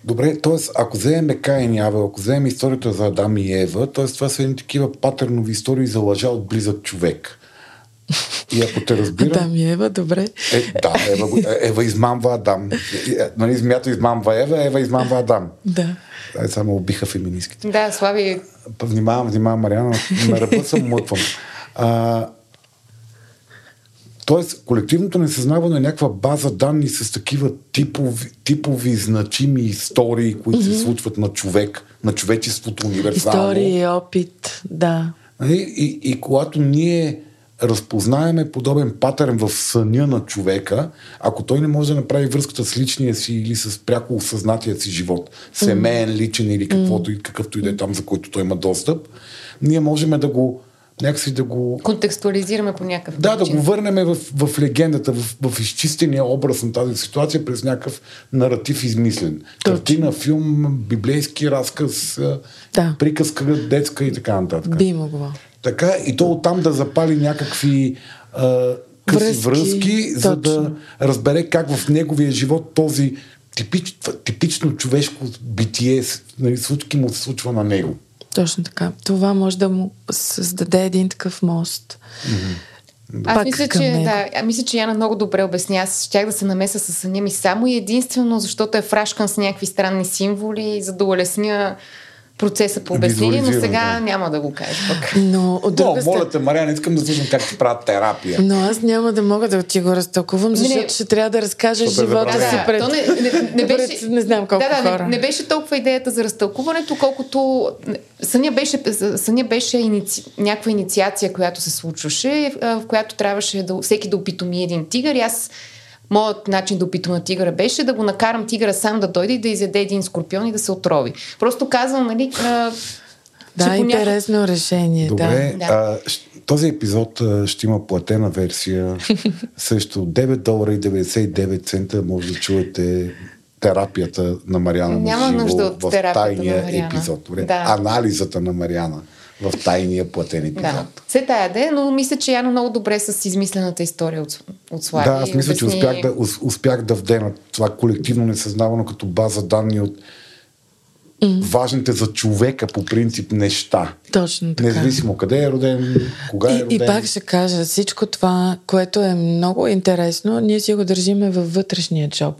Добре, т.е. ако вземем Каин и Авел, ако вземем историята за Адам и Ева, т.е. това са едни такива патернови истории за лъжа от близък човек. И ако те разбира... Адам и Ева, добре. Е, да, Ева, Ева измамва Адам. Е, нали, змията измамва Ева, Ева измамва Адам. Да. Ай, само убиха феминистките. Да, Слави. Внимавам, внимавам, Мариана, на ръба съм мътвам. А, Тоест, колективното несъзнаване е някаква база данни с такива типови, типови значими истории, които mm-hmm. се случват на човек, на човечеството универсално. Истории, опит, да. И, нали? и, и когато ние разпознаеме подобен патърн в съня на човека, ако той не може да направи връзката с личния си или с пряко осъзнатия си живот, семейен, личен или каквото, mm. какъвто и да е там, за който той има достъп, ние можем да го някакси да го... Контекстуализираме по някакъв Да, начин. да го върнем в, в легендата, в, в изчистения образ на тази ситуация през някакъв наратив измислен. Точно. Картина, филм, библейски разказ, да. приказка, детска и така нататък. Би могло. Така и то оттам да запали някакви а, къси връзки, връзки за да разбере как в неговия живот този типич, типично човешко битие нали, случки му се случва на него. Точно така. Това може да му създаде един такъв мост. Mm-hmm. Аз мисля, че, да, мисля, че Яна много добре обясня. Аз щях да се намеса с съня ми само и единствено, защото е фрашкан с някакви странни символи, за да улесня процеса по обяснение, но сега да. няма да го кажа пък. Но, от друга но моля те, Мария, не искам да слушам как ти правят терапия. Но аз няма да мога да ти го разтълкувам, защото не, ще трябва да разкажа живота да, си пред... не, не, не, беше, пред, не знам колко да, да, хора. Не, не беше толкова идеята за разтълкуването, колкото съня беше, съня беше иници... някаква инициация, която се случваше, в която трябваше да, всеки да опитоми един тигър и аз Моят начин да опитам на тигъра беше да го накарам тигъра сам да дойде и да изяде един скорпион и да се отрови. Просто казвам, нали... А, да, интересно няко... решение. Добре, да. а, този епизод а, ще има платена версия. Също 9 долара и 99 цента може да чуете терапията на Мариана Няма нужда от в терапията тайния на Мариана. епизод. Добре, да. Анализата на Мариана в тайния платен епизод. Да. Все тая де, но мисля, че Яна много добре с измислената история от, от Слави. Да, аз мисля, обясни... че успях да, успях да вдена това колективно несъзнавано като база данни от mm. важните за човека по принцип неща. Точно така. Независимо къде е роден, кога и, е роден. И пак ще кажа, всичко това, което е много интересно, ние си го държиме във вътрешния джоб.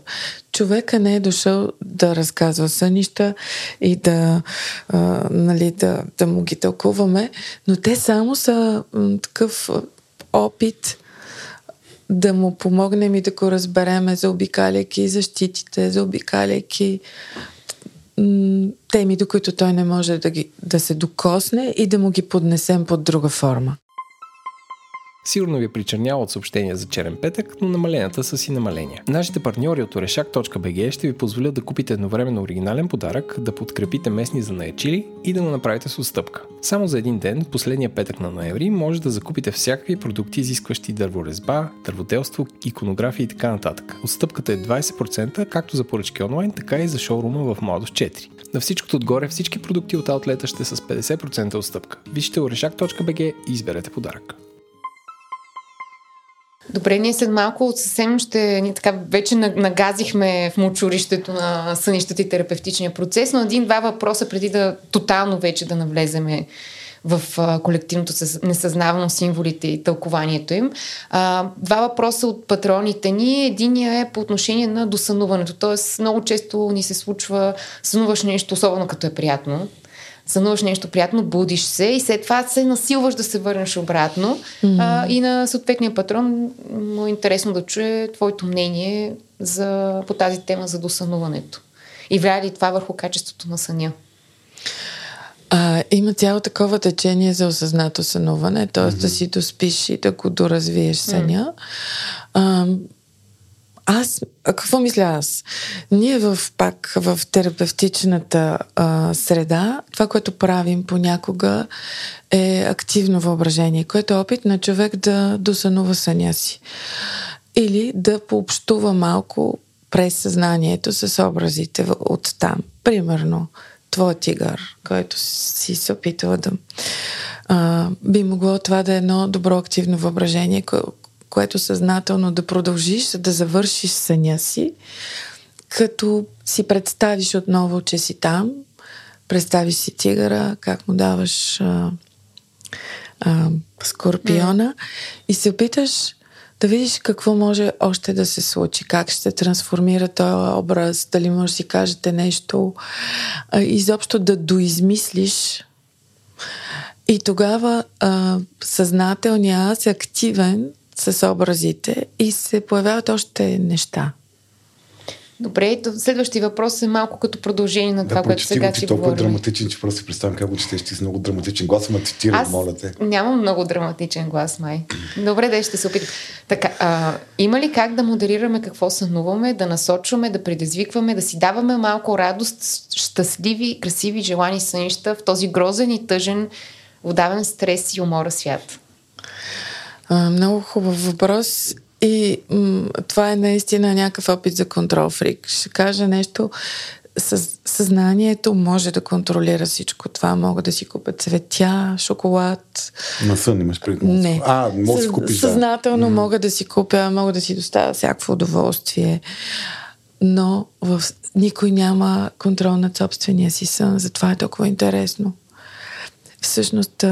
Човека не е дошъл да разказва сънища и да, а, нали, да, да му ги тълкуваме, но те само са м, такъв опит да му помогнем и да го разбереме, заобикаляйки защитите, заобикаляйки теми, до които той не може да, ги, да се докосне и да му ги поднесем под друга форма. Сигурно ви е причерняло от съобщения за черен петък, но намаленията са си намаления. Нашите партньори от oreshak.bg ще ви позволят да купите едновременно оригинален подарък, да подкрепите местни за наячили и да го направите с отстъпка. Само за един ден, последния петък на ноември, може да закупите всякакви продукти, изискващи дърворезба, дърводелство, иконография и така нататък. Отстъпката е 20% както за поръчки онлайн, така и за шоурума в Младост 4. На всичкото отгоре всички продукти от аутлета ще са с 50% отстъпка. Вижте oreshak.bg и изберете подарък. Добре, ние след малко съвсем ще ни така вече нагазихме в мочурището на сънищата и терапевтичния процес, но един-два въпроса преди да тотално вече да навлеземе в колективното несъзнавано символите и тълкованието им. А, два въпроса от патроните ни. Единия е по отношение на досънуването. Тоест, много често ни се случва сънуваш нещо, особено като е приятно сънуваш нещо приятно, будиш се и след това се насилваш да се върнеш обратно. Mm-hmm. А, и на съответния патрон му е интересно да чуе твоето мнение за, по тази тема за досънуването. И влияе ли това върху качеството на съня? А, има цяло такова течение за осъзнато сънуване, т.е. Mm-hmm. да си доспиш и да го доразвиеш съня. Mm-hmm. А, аз, а какво мисля аз? Ние в, пак в терапевтичната а, среда, това, което правим понякога е активно въображение, което е опит на човек да досънува съня си. Или да пообщува малко през съзнанието с образите от там. Примерно, твой тигър, който си се опитва да... А, би могло това да е едно добро активно въображение, което съзнателно да продължиш, да завършиш съня си, като си представиш отново, че си там, представиш си тигъра, как му даваш а, а, скорпиона mm. и се опиташ да видиш какво може още да се случи, как ще трансформира този образ, дали може да си кажете нещо, а, изобщо да доизмислиш. И тогава а, съзнателният аз е активен с образите и се появяват още неща. Добре, следващия въпрос е малко като продължение на това, да, което сега си толкова толкова драматичен, че просто си представям как го четеш ти с много драматичен глас, ама цитирам, Аз моля те. нямам много драматичен глас, май. Добре, да ще се опитам. Така, а, има ли как да модерираме какво сънуваме, да насочваме, да предизвикваме, да си даваме малко радост, щастливи, красиви, желани сънища в този грозен и тъжен, удавен стрес и умора свят? А, много хубав въпрос. И м- това е наистина някакъв опит за контрол фрик. Ще кажа нещо. Съз, съзнанието може да контролира всичко това. Мога да си купя цветя, шоколад. На сън имаш пред Не. А, мога да си купиш. Съзнателно да. мога да си купя, мога да си доставя всякакво удоволствие. Но в... никой няма контрол над собствения си сън. Затова е толкова интересно. Всъщност,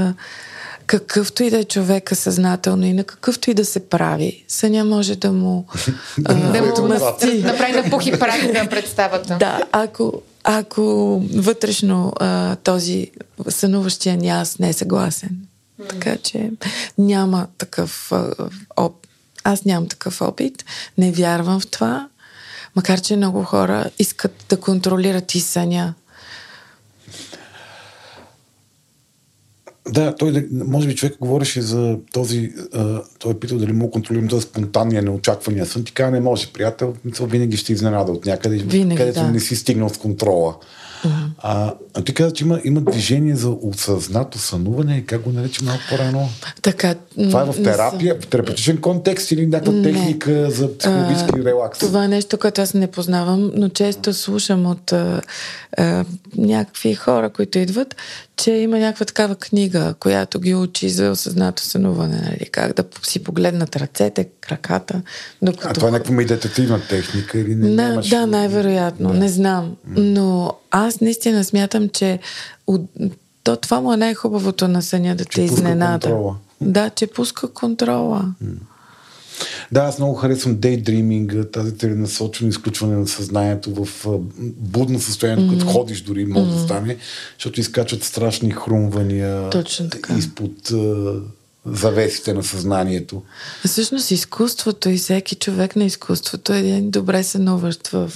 какъвто и да е човека съзнателно и на какъвто и да се прави, съня може да му да му направи на пух и прах на представата. Да, ако, ако вътрешно а, този сънуващия ни аз не е съгласен. Mm. Така че няма такъв а, оп... Аз нямам такъв опит, не вярвам в това, макар че много хора искат да контролират и съня Да, той, може би човек говореше за този, а, той е питал дали мога контролирам този спонтанния, неочаквания сън. Ти каза, не може, приятел, мисъл винаги ще изненада от някъде, винаги, където да. не си стигнал с контрола. Uh-huh. А, а ти каза, че има, има движение за осъзнато сънуване, как го нарече малко по-рано? Така. Това е в терапия, в терапевтичен контекст или някаква не. техника за психологически а, релакс? Това е нещо, което аз не познавам, но често слушам от а, а, някакви хора, които идват, че има някаква такава книга, която ги учи за осъзнато сънуване, нали? как да си погледнат ръцете, краката. Докато... А това е някаква медитативна техника или не? Да, да най-вероятно, да. не знам. Но аз наистина смятам, че от... то, това му е най-хубавото на съня да че те изненада. Контрола. Да, че пуска контрола. Да, аз много харесвам дейдриминга, тази целенасочено изключване на съзнанието в будно състояние, mm-hmm. като ходиш дори може mm-hmm. да стане, защото изкачат страшни хрумвания Точно така. изпод завесите на съзнанието. Всъщност изкуството и всеки човек на изкуството е един добре сънуващ в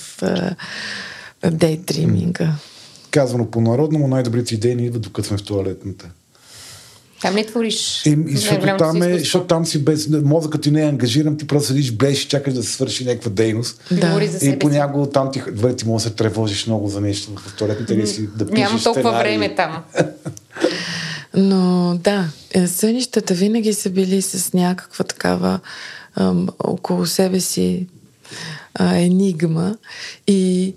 дейдриминга. Казвано по-народному, най-добрите идеи ни идват докато сме в туалетната. Там не твориш. И, и защото, най-голямото там е, защото там си без... Мозъкът ти не е ангажиран, ти просто седиш блеш и чакаш да се свърши някаква дейност. Да. И понякога там ти, добре, ти може да се тревожиш много за нещо в туалетната или си да пишеш Нямам толкова сценарий. време там. Но да, е, сънищата винаги са били с някаква такава ам, около себе си а, енигма и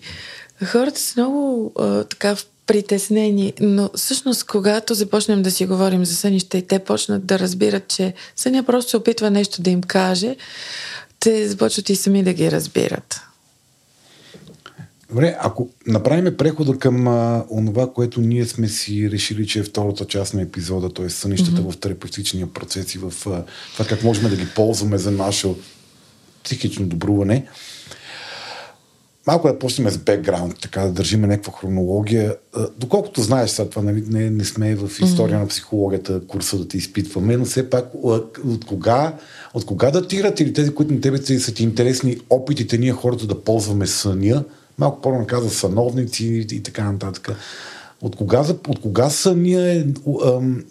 хората са много а, така притеснени, но всъщност когато започнем да си говорим за сънища и те почнат да разбират, че съня просто се опитва нещо да им каже, те започват и сами да ги разбират. Добре, ако направим прехода към а, онова, което ние сме си решили, че е втората част на епизода, т.е. сънищата mm-hmm. в терапевтичния процес и в а, това как можем да ги ползваме за наше психично добруване. Малко да почнем с бекграунд, така да държиме някаква хронология. Доколкото знаеш, сега това нали, не, не сме в история mm-hmm. на психологията, курса да те изпитваме, но все пак от кога, от кога датират или тези, които на тебе са ти интересни опитите ние хората да ползваме съня, малко по-рано каза съновници и, така нататък. От кога, от кога съня е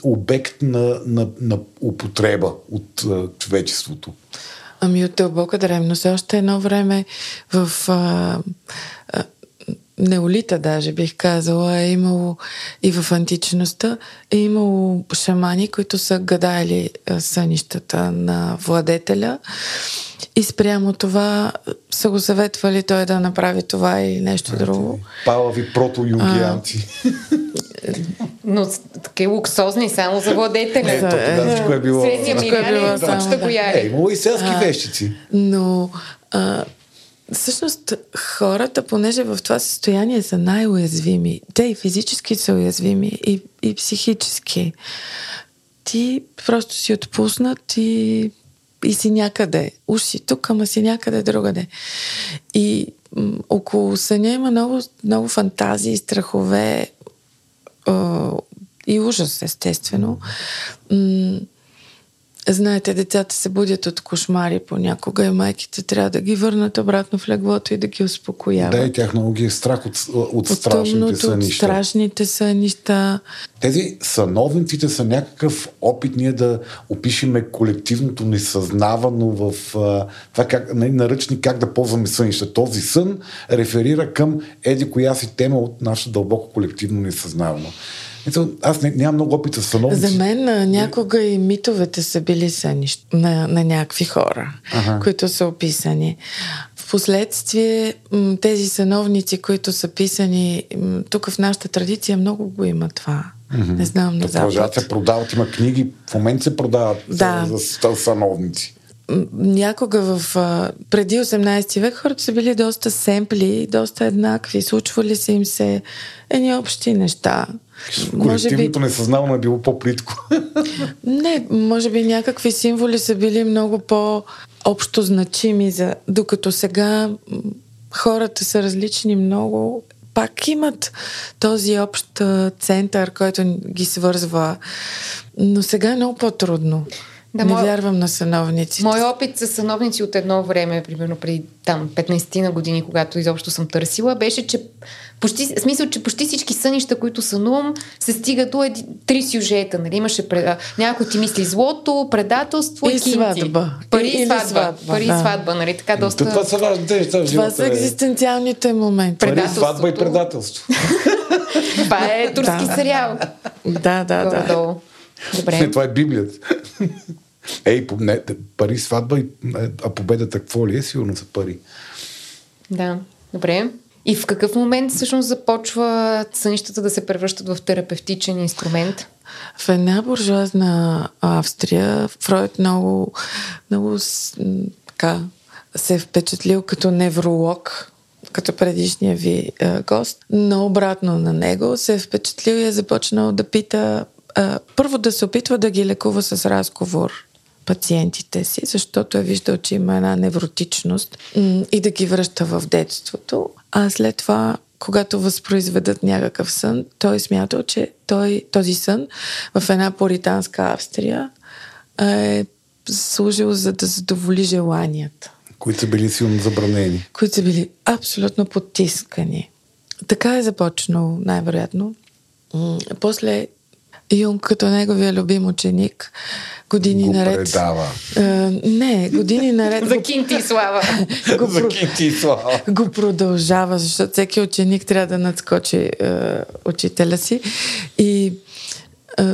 обект на, на, на употреба от човечеството? Ами от дълбока древност. Още едно време в а, а, неолита даже бих казала е имало и в античността е имало шамани, които са гадаели а, сънищата на владетеля и спрямо това са го съветвали той да направи това или нещо друго. Палави прото-юнгианци. Но такива луксозни само за владетеля. Е, то тогава всичко е било... Средния Всичко е да. го Е, яли. имало и селски вещици. Но а, всъщност хората, понеже в това състояние са най-уязвими, те и физически са уязвими, и, и психически, ти просто си отпуснат и, и си някъде. Уж си тук, ама си някъде другаде. И м- около съня има много, много фантазии, страхове и ужас, естествено. М- Знаете, децата се будят от кошмари понякога и майките трябва да ги върнат обратно в леглото и да ги успокояват. Да, и тях много ги е страх от, от от страшните тъмното, от сънища. страшните сънища. Тези съновниците са някакъв опит ние да опишеме колективното несъзнавано в а, това как, на- наръчник как да ползваме сънища. Този сън реферира към еди коя си тема от нашето дълбоко колективно несъзнавано. Аз не, нямам много опит с съновници. За мен някога и митовете са били сънища на, на някакви хора, Аха. които са описани. Впоследствие тези съновници, които са писани, тук в нашата традиция много го има това. Не знам на Да продължават Запад. се продават, има книги, в момента се продават Да. за, за. М, някога в, преди 18 век хората са били доста семпли, доста еднакви. Случвали са им се едни общи неща. Може би, Колективното несъзнавано е било по-плитко. не, може би някакви символи са били много по-общо значими, за, докато сега хората са различни много. Пак имат този общ център, който ги свързва. Но сега е много по-трудно. Да, не моя- вярвам на съновниците. Мой опит с съновници от едно време, примерно преди там 15 на години, когато изобщо съм търсила, беше, че почти, в смисъл, че почти всички сънища, които сънувам, се стига до еди, три сюжета. Нали? Имаше пред, някой ти мисли злото, предателство и, И кинти. сватба. Пари и сватба. сватба, Пари и сватба, нали? Така доста... Това са важните неща в Това живота. са е. екзистенциалните моменти. Пари, сватба и предателство. Това е турски Да. сериал. Да, да, да. Горе-долу. Не, Добре. това е Библията. Ей, не, пари, сватба, и, а победата какво ли е? Сигурно са пари. Да, добре. И в какъв момент всъщност започва сънищата да се превръщат в терапевтичен инструмент? В една буржуазна Австрия Фройд много, много така, се е впечатлил като невролог, като предишния ви е, гост, но обратно на него се е впечатлил и е започнал да пита, е, първо да се опитва да ги лекува с разговор пациентите си, защото е виждал, че има една невротичност и да ги връща в детството. А след това, когато възпроизведат някакъв сън, той е смятал, че той, този сън в една поританска Австрия е служил за да задоволи желанията Които са били силно забранени. които са били абсолютно потискани. Така е започнал, най-вероятно. После Юнг като неговия любим ученик години го наред. предава. А, не, години наред. За кинти и слава. го, За кинти и слава. го продължава, защото всеки ученик трябва да надскочи е, учителя си. И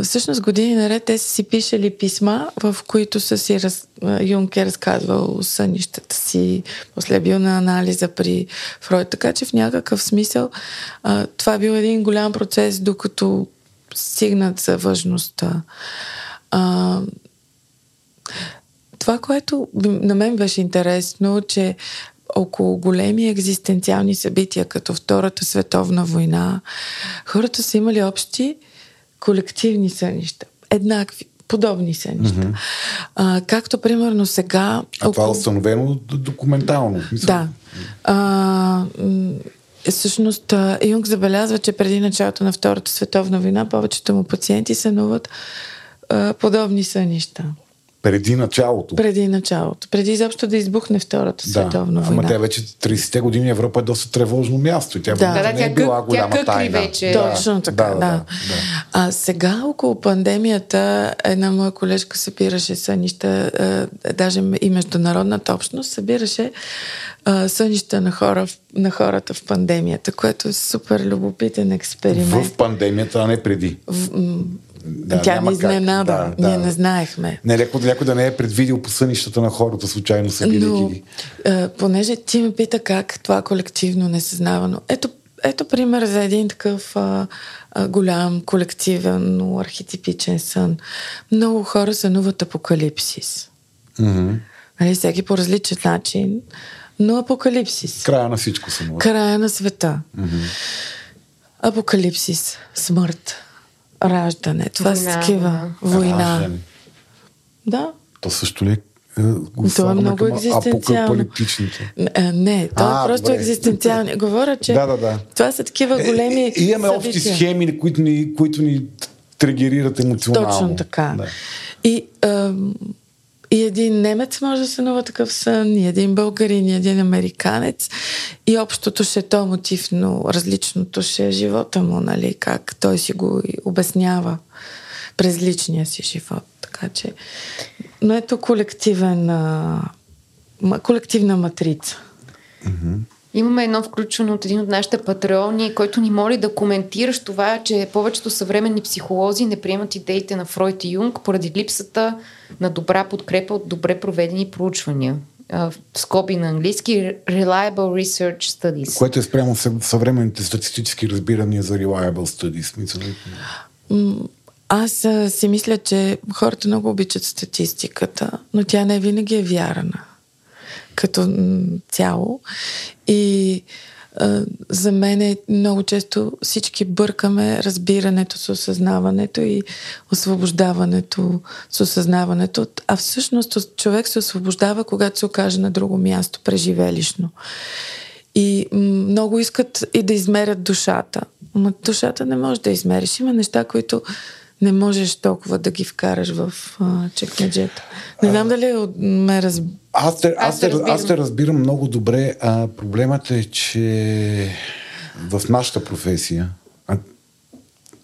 всъщност години наред те са си пишели писма, в които са си раз, Юнг е разказвал сънищата си, после е бил на анализа при Фройд. Така че в някакъв смисъл това е бил един голям процес, докато стигнат за важността. А, това, което на мен беше интересно, че около големи екзистенциални събития, като Втората световна война, хората са имали общи колективни сънища. Еднакви, подобни сънища. Mm-hmm. А, както примерно сега... А това е установено документално. смисъл. Да. А, всъщност, а, Юнг забелязва, че преди началото на Втората световна война повечето му пациенти сънуват подобни сънища. Преди началото. Преди началото. Преди изобщо да избухне Втората Да, световна война. ама тя вече 30-те години Европа е доста тревожно място. и Тя Да. Да, да, не е тя била къ- голяма тя тайна. вече. Точно така, да. да. да. А сега около пандемията една моя колежка събираше сънища, а, даже и международната общност събираше а, сънища на, хора, на хората в пандемията, което е супер любопитен експеримент. В пандемията, а не преди. В, Да, тя ни изненада. Да, Ние да. не знаехме. Не, леко някой да не е предвидил по сънищата на хората, случайно събирайки Но, ги. а, понеже ти ме пита как това колективно несъзнавано. Ето, ето пример за един такъв а, а, голям колективен, но архетипичен сън. Много хора сънуват апокалипсис. Мгм. Нали, всеки по различен начин, но апокалипсис. Края на всичко съм. Края на света. Апокалипсис, смърт, раждане. Това са такива. да. Война. Раждане. Да. То също ли е, е, го То е много екзистенциално. а, Не, то А, е просто добре. екзистенциални. Говоря, че Да, да, да. това са такива големи Е, е, имаме общи събития. схеми, които ни, които ни тригерират емоционално. Точно така. Да. И, ам, и един немец може да сънува такъв сън, и един българин, и един американец. И общото ще е то мотив, но различното ще е живота му, нали? Как той си го обяснява през личния си живот. Така че... Но ето колективен, колективна матрица. Имаме едно включване от един от нашите патреони, който ни моли да коментираш това, че повечето съвременни психолози не приемат идеите на Фройд и Юнг поради липсата на добра подкрепа от добре проведени проучвания. В скоби на английски Reliable Research Studies. Което е спрямо съ- съвременните статистически разбирания за reliable studies. Мисля, Аз а, си мисля, че хората много обичат статистиката, но тя не винаги е вярна като цяло. И за мен е много често всички бъркаме разбирането с осъзнаването и освобождаването с осъзнаването. А всъщност човек се освобождава, когато се окаже на друго място, преживелищно. И много искат и да измерят душата. Но душата не можеш да измериш. Има неща, които не можеш толкова да ги вкараш в а, чекмеджета. Не знам дали ме раз... Аз те, аз, Аз те, разбирам. аз те разбирам много добре. А, проблемът е, че в нашата професия, а,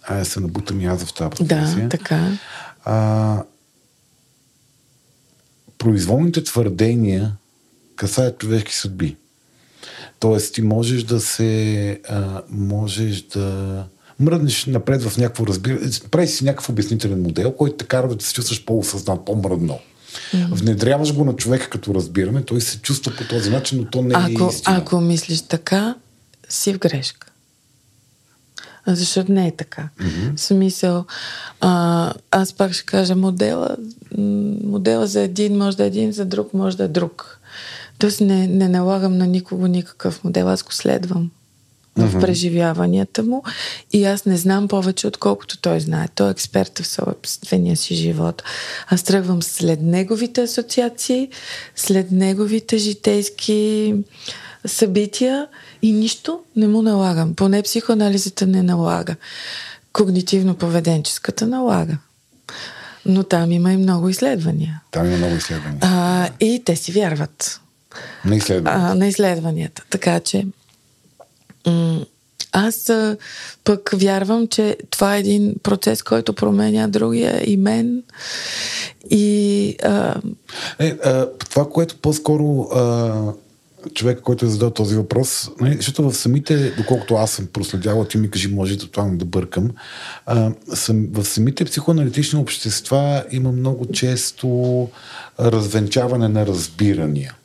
а се набутам и аз в тази професия, Да, така. а, произволните твърдения касаят човешки съдби. Тоест, ти можеш да се. А, можеш да мръднеш напред в някакво разбиране. Прави си някакъв обяснителен модел, който те кара да се чувстваш по-осъзнат, по-мръдно. Внедряваш го на човека като разбиране, той се чувства по този начин, но то не е Ако, истина. ако мислиш така, си в грешка. Защото не е така. Mm-hmm. В смисъл, а, аз пак ще кажа, модела, модела за един може да е един, за друг може да е друг. Тоест не, не налагам на никого никакъв модел, аз го следвам в преживяванията му и аз не знам повече, отколкото той знае. Той е експерт в собствения си живот. Аз тръгвам след неговите асоциации, след неговите житейски събития и нищо не му налагам. Поне психоанализата не налага. Когнитивно-поведенческата налага. Но там има и много изследвания. Там има много изследвания. А, и те си вярват Не изследвания. а, на изследванията. Така че аз пък вярвам, че това е един процес, който променя другия и мен. И. А... Е, а, това, което по-скоро а, човек, който е задал този въпрос, нали, защото в самите, доколкото аз съм проследявал, ти ми кажи, може това да бъркам, а, съм, в самите психоаналитични общества има много често развенчаване на разбирания.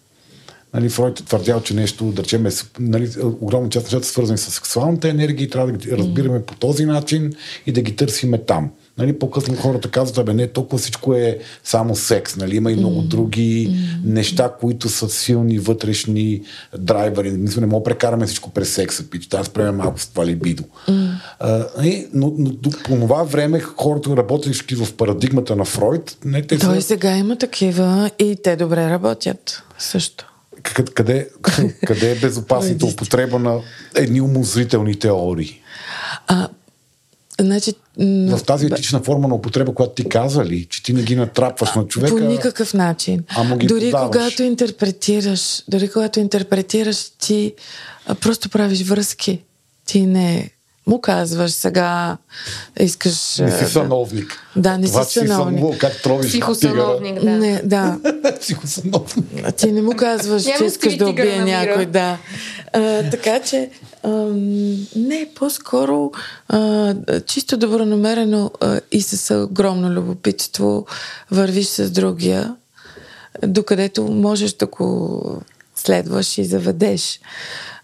Нали, Фройд твърдял, че нещо, да речем, е, нали, огромна част от нещата свързани с сексуалната енергия и трябва да ги разбираме по този начин и да ги търсиме там. Нали, по-късно хората казват, абе не, толкова всичко е само секс. Нали, има и много mm. други mm. неща, които са силни вътрешни драйвери. Мисля, не мога да прекараме всичко през секса. Пич. Да спреме малко с това либидо. Mm. А, и, но, но, по това време хората, работещи в парадигмата на Фройд, не, те Той са... сега има такива и те добре работят също къде, къде е безопасната употреба на едни умозрителни теории? А, значи, в тази етична форма на употреба, която ти каза ли, че ти не ги натрапваш на човека. По никакъв начин. Ама ги дори подаваш. когато интерпретираш, дори когато интерпретираш, ти просто правиш връзки. Ти не му казваш сега искаш... Не си съновник. Да, не Това, си съновник. Сънувал, как тровиш Психосъновник, да. Не, да. Психосъновник. Ти не му казваш, че искаш да убие някой, да. А, така че, а, не, по-скоро а, чисто добронамерено а, и с огромно любопитство вървиш с другия, докъдето можеш да го следваш и заведеш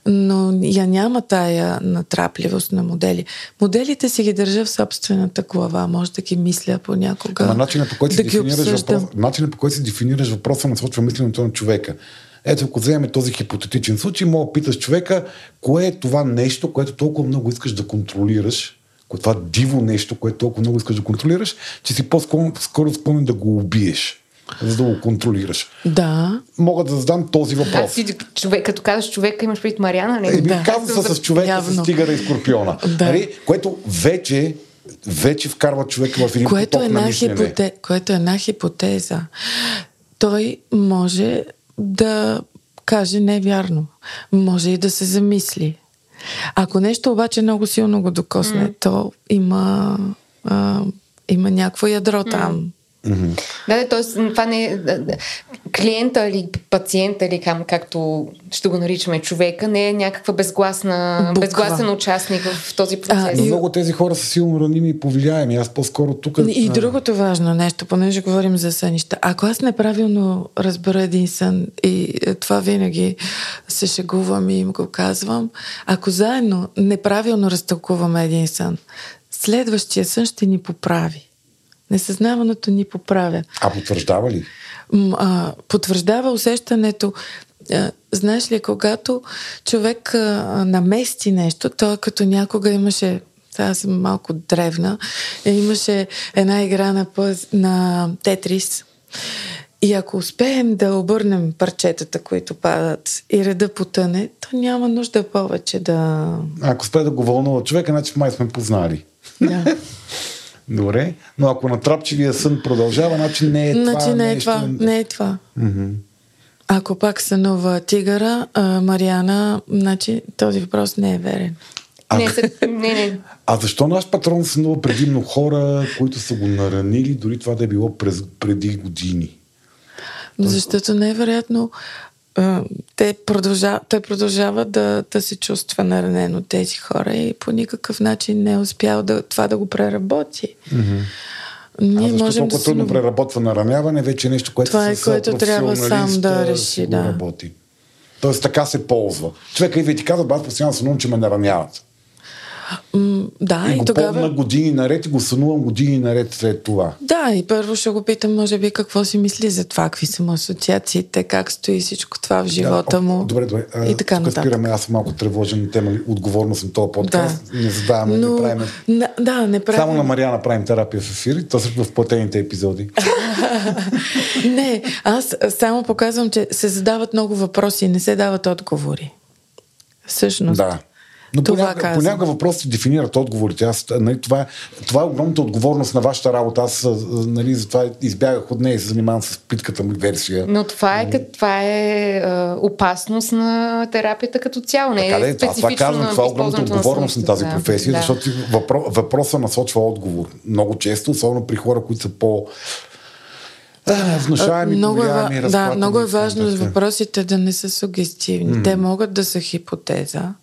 но я няма тая натрапливост на модели. Моделите си ги държа в собствената глава, може да ги мисля понякога. Ама начинът по който да си дефинираш въпрос, начинът по който си дефинираш въпроса насочва мисленето на човека. Ето, ако вземем този хипотетичен случай, мога да питаш човека, кое е това нещо, което толкова много искаш да контролираш, е това диво нещо, което толкова много искаш да контролираш, че си по-скоро склонен да го убиеш за да го контролираш. Да. Мога да задам този въпрос. А, ти, човек, като казваш човека, имаш пред Мариана, не? Е, да. казва се с човека, Явно. с тигъра и скорпиона. Да. Нали? Което вече вече вкарва човека в един което поток е на. Хипоте... Което е една хипотеза. Той може да каже невярно. Може и да се замисли. Ако нещо обаче много силно го докосне, mm. то има, а, има някакво ядро mm. там. Mm-hmm. Да, да, т.е. това не е клиента или пациента или кам, както ще го наричаме човека, не е някаква безгласна, безгласен участник в този процес. А, и... Много тези хора са силно раними и повлияеми. Аз по-скоро тук... И другото важно нещо, понеже говорим за сънища. Ако аз неправилно разбера един сън и това винаги се шегувам и им го казвам, ако заедно неправилно разтълкуваме един сън, следващия сън ще ни поправи. Несъзнаваното ни поправя. А потвърждава ли? А, потвърждава усещането. А, знаеш ли, когато човек а, намести нещо, то като някога имаше аз съм малко древна. Имаше една игра на, пъз, на Тетрис. И ако успеем да обърнем парчетата, които падат и реда потъне, то няма нужда повече да... Ако успее да го вълнува човека, значи май сме познали. Да. Добре, но ако натрапчивия сън продължава, значи не е значи това. не е нещо... това. Не е това. Mm-hmm. Ако пак сънува тигъра, а, Мариана, значи този въпрос не е верен. А, не, не, не. а защо наш патрон сънува предимно хора, които са го наранили, дори това да е било през, преди години? Защото те продължа, той продължава да, да се чувства наранен от тези хора и по никакъв начин не е успял да, това да го преработи. Mm-hmm. Ние а защо можем толкова да трудно си... преработва нараняване, вече е нещо, което това е, което трябва сам да реши. Да. Работи. Тоест така се ползва. Човека и ви ти казва, аз постоянно се че ме нараняват. М, да, и, и го тогава... помня години наред и го сънувам години наред след това. Да, и първо ще го питам, може би, какво си мисли за това, какви са му асоциациите, как стои всичко това в живота да, му. Добре, добре. И така тук нататък. спираме, аз съм малко тревожен тема отговорност на този подкаст. Да. Не задаваме, Но, не правим. На, да, не правим. Само на Мариана правим терапия в ефир, то също в платените епизоди. не, аз само показвам, че се задават много въпроси и не се дават отговори. Всъщност. Да. Но Това понякога, казвам. понякога въпросите дефинират отговорите. Аз, нали, това, това е огромната отговорност на вашата работа. Аз нали, затова избягах от нея и се занимавам с питката ми версия. Но това е, като- това е а, опасност на терапията като цяло. Не Така да е е, това, това казвам, на това е огромната отговорност на тази да. професия, Да. защото въпро, въпроса насочва отговор. Много често, особено при хора, които са по а, внушаеми, много е, да, много е така важно въпросите да не са сугестивни. Mm. Те могат да са хипотеза,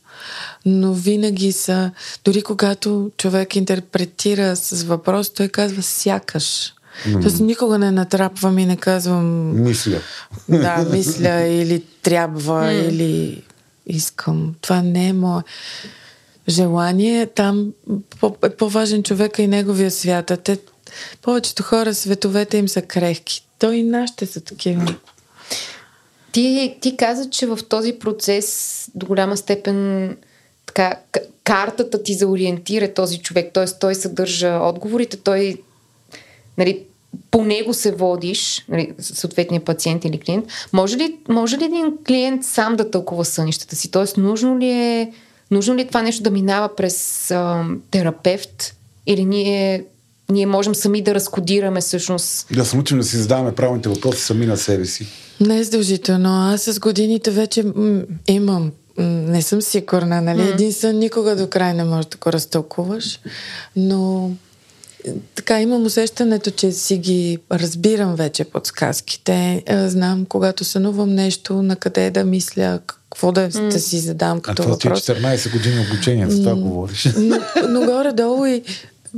но винаги са, дори когато човек интерпретира с въпрос, той казва сякаш. Mm. Тоест никога не натрапвам и не казвам Мисля. да, мисля или трябва, или искам. Това не е мое желание. Там е по-важен човека и неговия свят. А те, повечето хора, световете им са крехки. То и нашите са такива. Ти, ти каза, че в този процес до голяма степен така, картата ти за ориентира този човек, т.е. той съдържа отговорите, той нали, по него се водиш, нали, съответния пациент или клиент. Може ли, може ли един клиент сам да тълкува сънищата си? Т.е. нужно ли е, нужно ли е това нещо да минава през а, терапевт или ние, ние можем сами да разкодираме всъщност Да се научим да си задаваме правилните въпроси сами на себе си. Не е задължително. Аз с годините вече м- имам. Не съм сигурна, нали? Mm. Един сън никога до край не можеш да го разтълкуваш. Но е, така имам усещането, че си ги разбирам вече подсказките. Е, Знам, когато сънувам нещо, на къде да мисля, какво да, mm. да си задам А като това ти е въпрос. 14 години обучение, за това говориш. Но, но горе-долу и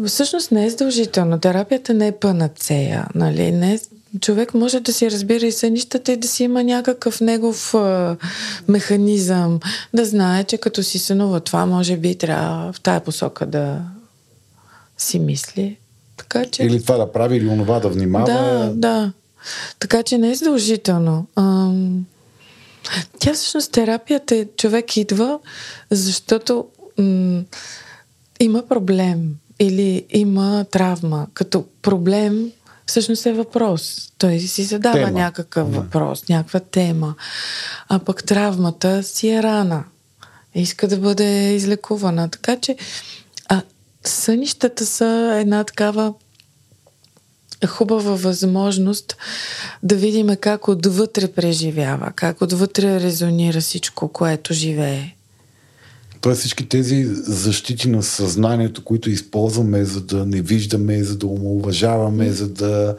всъщност не е задължително. Терапията не е панацея. Нали? Не е, човек може да си разбира и сънищата и да си има някакъв негов а, механизъм. Да знае, че като си сънува това, може би трябва в тая посока да си мисли. Така че... Или това да прави, или онова да внимава. Да, да. Така че не е задължително. Ам... Тя всъщност терапията е човек идва, защото м- има проблем или има травма. Като проблем всъщност е въпрос. Той си задава Тема. някакъв въпрос, някаква тема. А пък травмата си е рана. Иска да бъде излекувана. Така че а, сънищата са една такава хубава възможност да видим как отвътре преживява, как отвътре резонира всичко, което живее. Тоест всички тези защити на съзнанието, които използваме, за да не виждаме, за да омалуважаваме, за да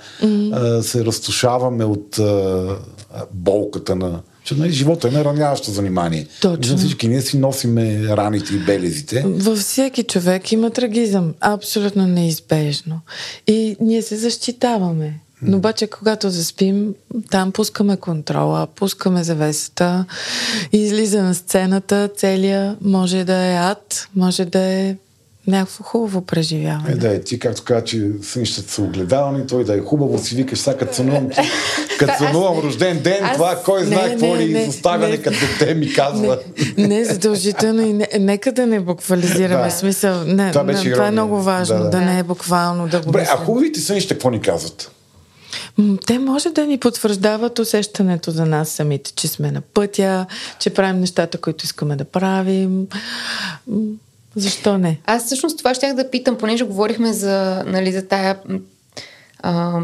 а, се разтушаваме от а, болката на... Че, нали, живота е нараняващо занимание. Точно. Всички ние си носиме раните и белезите. Във всеки човек има трагизъм. Абсолютно неизбежно. И ние се защитаваме. Но обаче, когато заспим, там пускаме контрола, пускаме завесата, и излиза на сцената, целия може да е ад, може да е някакво хубаво преживяване. Е, да, е, ти както каза, че сънищата са огледални, той да е хубаво, си викаш, сега като сънувам, като сънувам рожден ден, аз- това кой знае какво ли не. като те ми казва. Не, не задължително и не, нека да не буквализираме Да. смисъл. Не, Това беше не, това е много важно, Да, да, да. не е буквално да го Добре, а хубавите сънища какво ни казват? Те може да ни потвърждават усещането за нас самите, че сме на пътя, че правим нещата, които искаме да правим. Защо не? Аз всъщност това щях да питам, понеже говорихме за, нали, за тая а,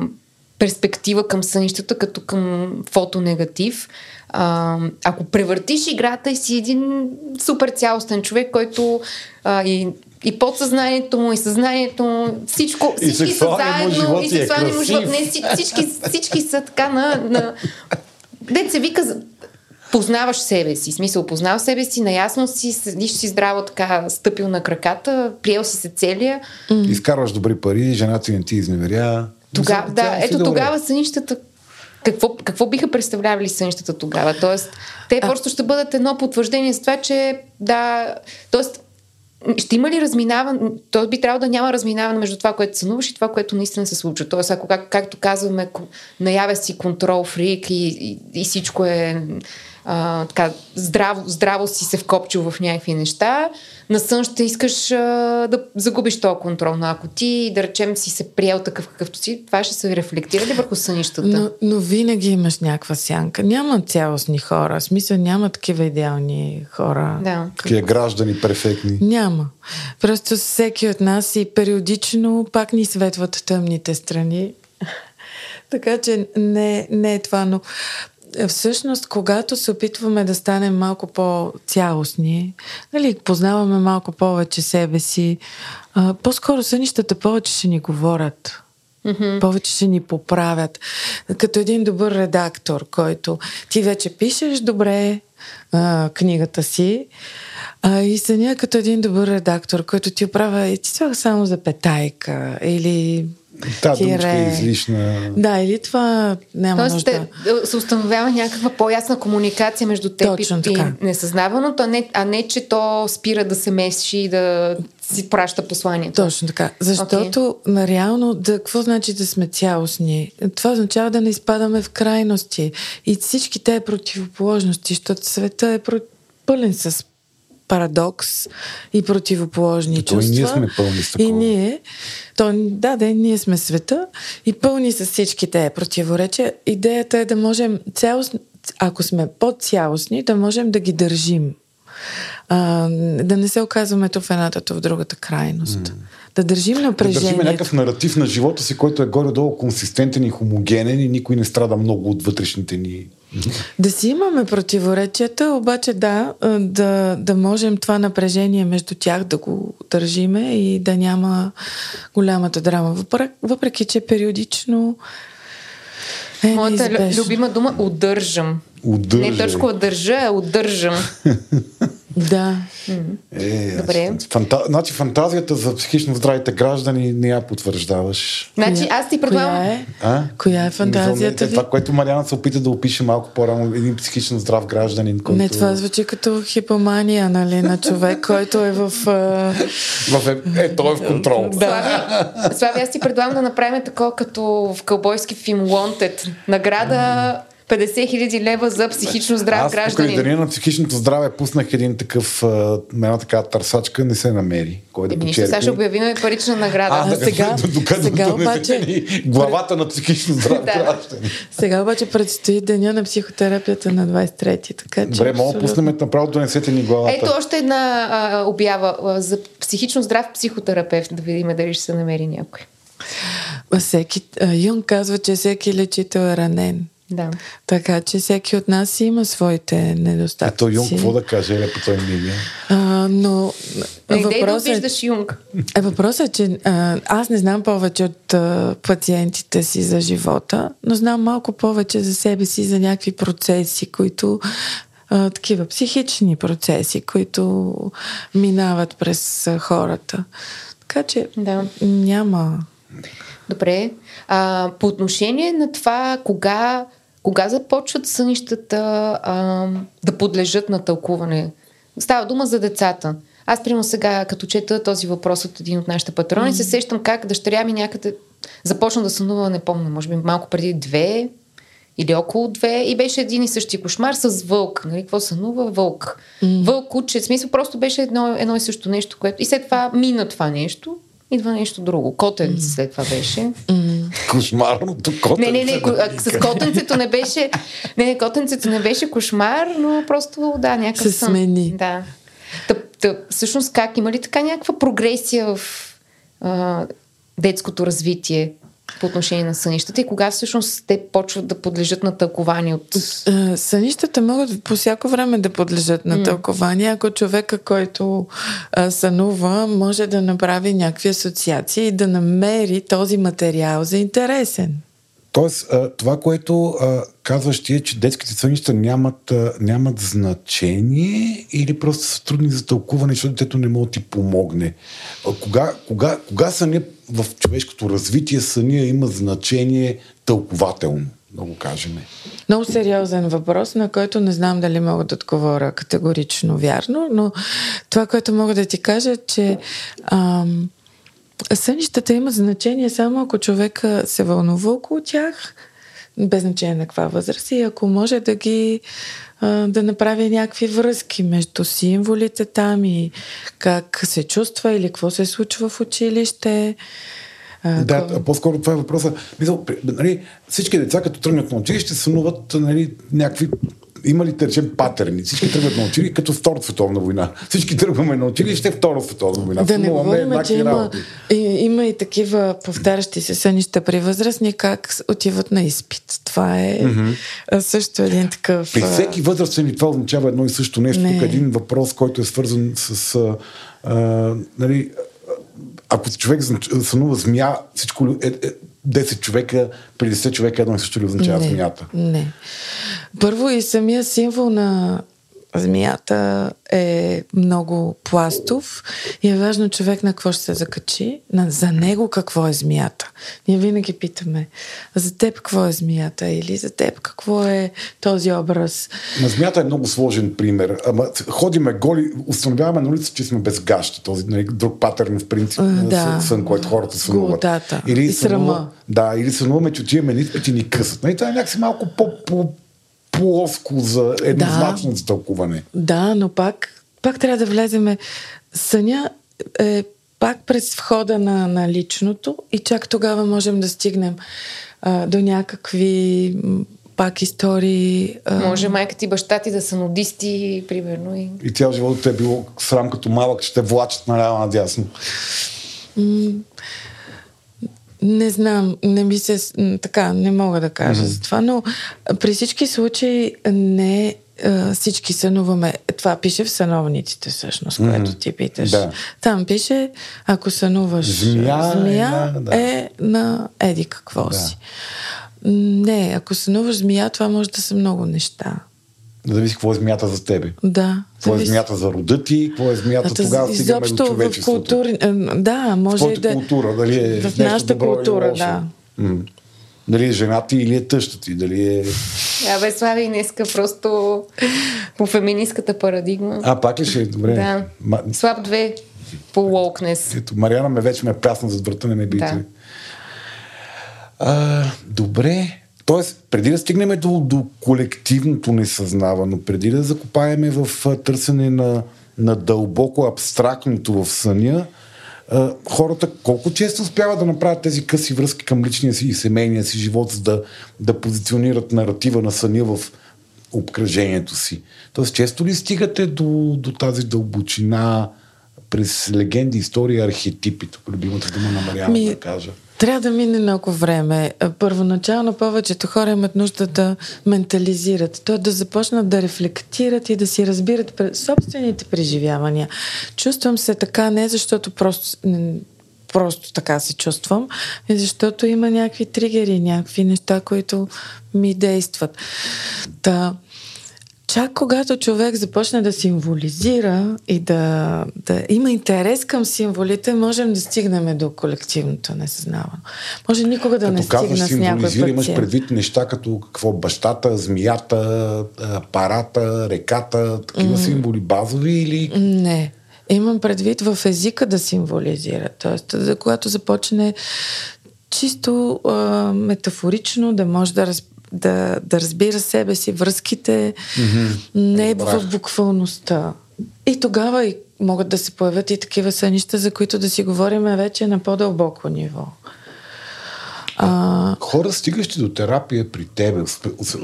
перспектива към сънищата, като към фотонегатив. А, ако превъртиш играта и си един супер цялостен човек, който а, и, и подсъзнанието му, и съзнанието му, всичко, И всички са сексуалният му заедно, живот и ти е сексуалният му живот. Не, всички, всички, са така на... на Дет се вика, познаваш себе си. Смисъл, познал себе си, наясно си, седиш си здраво така, стъпил на краката, приел си се целия. Изкарваш добри пари, жена ти не ти изневеря. Тогава, да, ето добре. тогава сънищата какво, какво биха представлявали сънищата тогава? Тоест, те А. просто ще бъдат едно потвърждение за това, че да. Тоест, ще има ли разминаване? Тоест би трябвало да няма разминаване между това, което сънуваш и това, което наистина се случва. Тоест, ако, как, както казваме, наявя си контрол фрик и, и, и всичко е а, така, здраво, здраво си се вкопчил в някакви неща, на сън ще искаш а, да загубиш този контрол. Но ако ти, да речем, си се приел такъв какъвто си, това ще се рефлектира ли върху сънищата? Но, но винаги имаш някаква сянка. Няма цялостни хора. В смисъл няма такива идеални хора. Да. Такива граждани перфектни. Няма. Просто всеки от нас и периодично пак ни светват тъмните страни. така че не, не е това, но всъщност, когато се опитваме да станем малко по-цялостни, нали, познаваме малко повече себе си, а, по-скоро сънищата повече ще ни говорят. Mm-hmm. Повече ще ни поправят. Като един добър редактор, който ти вече пишеш добре а, книгата си, а, и съня като един добър редактор, който ти оправя и ти слага само за петайка или Та думичка е излишна. Да, или това няма Тоест, нужда. Те, се установява някаква по-ясна комуникация между теб Точно и, така. и несъзнаваното, а не, а не, че то спира да се меси и да си праща посланието. Точно така. Защото okay. реално, да, какво значи да сме цялостни? Това означава да не изпадаме в крайности. И всички те противоположности, защото света е пълен с парадокс и противоположни и чувства. И ние сме пълни с такова. И ние, то, да, да, ние сме света и пълни с всичките противоречия. Идеята е да можем цялост, ако сме по-цялостни, да можем да ги държим. А, да не се оказваме то в едната, то в другата крайност. Mm. Да държим напрежението. Да държим някакъв наратив на живота си, който е горе-долу консистентен и хомогенен и никой не страда много от вътрешните ни да си имаме противоречията, обаче да, да, да можем това напрежение между тях да го държиме и да няма голямата драма. Въпреки, въпреки че периодично е Моята неизбежно. любима дума удържам. Удържа. Не точно държа, а удържам. Да. Е, Добре. Фанта... Значи фантазията за психично здравите граждани не я потвърждаваш. Значи аз ти предлагам... Коя е? А? Коя е фантазията е, ви? Това, което Мариана се опита да опише малко по-рано, един психично здрав гражданин, който... Не, това звучи като хипомания, нали, на човек, който е в... В е, е, той е в контрол. Да. Слави, Слави, аз ти предлагам да направим такова като в кълбойски филм Wanted. Награда 50 хиляди лева за психично здрав Аз гражданин. Аз на психичното здраве пуснах един такъв, една така търсачка, не се намери. Кой да Еми, почерпи. сега ще обявим парична награда. А, А да, сега- докато сега обаче- главата на психично здрав Да. гражданин. Сега обаче предстои деня на психотерапията на 23-ти, така че... Добре, мога да пуснем направо донесете ни главата. Ето още една а, обява а, за психично здрав психотерапевт, да видим дали ще се намери някой. Всеки, а, Юнг казва, че всеки лечител е ранен. Да. Така че всеки от нас има своите недостатъци. Ето Юнг, какво да каже, е по той мига. А, но Не идей да въпросът е, виждаш Юнг. е, въпросът е, че а, аз не знам повече от а, пациентите си за живота, но знам малко повече за себе си, за някакви процеси, които а, такива психични процеси, които минават през а, хората. Така че Да. няма. Добре. А, по отношение на това, кога, кога започват сънищата а, да подлежат на тълкуване? Става дума за децата. Аз, примерно сега, като чета този въпрос от един от нашите патрони, mm. се сещам как дъщеря ми някъде започна да сънува, не помня, може би малко преди две или около две и беше един и същи кошмар с вълк. Нали? Какво сънува? Вълк. Mm. Вълк, куче. В смисъл просто беше едно, едно и също нещо, което... И след това мина това нещо, идва нещо друго. Котенце mm. след това беше. Кошмарното котенце. Не, не, не, да с котенцето не беше. Не, не, котенцето не беше кошмар, но просто, да, някакъв Се смени. Да. Та, та, всъщност как? Има ли така някаква прогресия в а, детското развитие по отношение на сънищата и кога всъщност те почват да подлежат на тълкование от... А, Сънищата могат по всяко време да подлежат на тълкование, ако човека, който а, сънува, може да направи някакви асоциации и да намери този материал за интересен. Тоест, това, което казваш ти е, че детските сънища нямат, нямат значение или просто са трудни за тълкуване, защото детето не може да ти помогне. Кога, кога, кога съня в човешкото развитие съня има значение тълкователно, да го кажем? Много сериозен въпрос, на който не знам дали мога да отговоря категорично вярно, но това, което мога да ти кажа, че ам, сънищата имат значение само ако човека се вълнува около тях, без значение на каква възраст и ако може да ги да направи някакви връзки между символите там и как се чувства или какво се случва в училище. Да, кой... по-скоро това е въпроса. Мисъл, нали, всички деца, като тръгнат на училище, сънуват нали, някакви има ли, речем, патерни? Всички тръгват на училище като Втората световна война. Всички тръгваме на училище Втора световна война. Да не говорим, че има, и, има и такива повтарящи се сънища при възрастни, как отиват на изпит. Това е mm-hmm. също един такъв... При всеки възрастен и това означава едно и също нещо. Не. Тук един въпрос, който е свързан с... А, а, нали, ако човек сънува змия, всичко е, е, 10 човека, при 10 човека едно и също ли означава не, змията? Не. Първо и самия символ на змията е много пластов и е важно човек на какво ще се закачи, на, за него какво е змията. Ние винаги питаме за теб какво е змията или за теб какво е този образ. На змията е много сложен пример. Ама ходиме голи, установяваме на улица, че сме без гащи. Този нали, друг патърн в принцип да. сън, който хората сънуват. Или и срама. Да, или сънуваме, че отиваме на изпит и ни късат. Нали, това е някакси малко по плоско за еднозначно да, тълкуване. Да, но пак, пак трябва да влеземе. Съня е пак през входа на, на личното и чак тогава можем да стигнем а, до някакви пак истории. А... Може майка ти, баща ти да са нудисти, примерно. И, и цял живот те е било срам като малък, ще те влачат наляво надясно. Не знам, не ми се... Така, не мога да кажа mm-hmm. за това, но при всички случаи не всички сънуваме. Това пише в съновниците, всъщност, mm-hmm. което ти питаш. Да. Там пише, ако сънуваш змия, змия е, да. е на еди какво да. си. Не, ако сънуваш змия, това може да са много неща. Да зависи какво е змията за тебе. Да. Какво е змията за рода ти, какво е змията а, тогава стигаме до човечеството. В култури... Да, може и да... култура, дали е В нашата култура, да. М- дали е жена ти или е тъща ти, дали е... А бе, Слави, днеска просто по феминистката парадигма. А, пак ли ще е? Добре. Да. Ма... Слаб две по лоукнес. Ето, Мариана ме вече ме е прясна зад врата, не ме бите. Да. А, добре. Тоест, преди да стигнем до, до колективното несъзнавано, преди да закопаеме в търсене на, на дълбоко абстрактното в съня, хората колко често успяват да направят тези къси връзки към личния си и семейния си живот, за да, да позиционират наратива на съня в обкръжението си. Тоест, често ли стигате до, до тази дълбочина през легенди, истории, архетипи, тук любимата дума на Мариана Ми... да кажа? Трябва да мине много време. Първоначално повечето хора имат нужда да ментализират, т.е. да започнат да рефлектират и да си разбират собствените преживявания. Чувствам се така не защото просто просто така се чувствам, защото има някакви тригери, някакви неща, които ми действат. Да. Чак когато човек започне да символизира и да, да има интерес към символите, можем да стигнем до колективното несъзнавано. Може никога да като не стигна с някой пациент. имаш предвид неща като какво бащата, змията, парата, реката, такива mm. символи базови или... Не. Имам предвид в езика да символизира. Тоест, когато започне чисто а, метафорично да може да раз, да, да разбира себе си, връзките, mm-hmm. не в буквалността. И тогава и могат да се появят и такива сънища, за които да си говорим вече на по-дълбоко ниво. А... Хора, стигащи до терапия при тебе,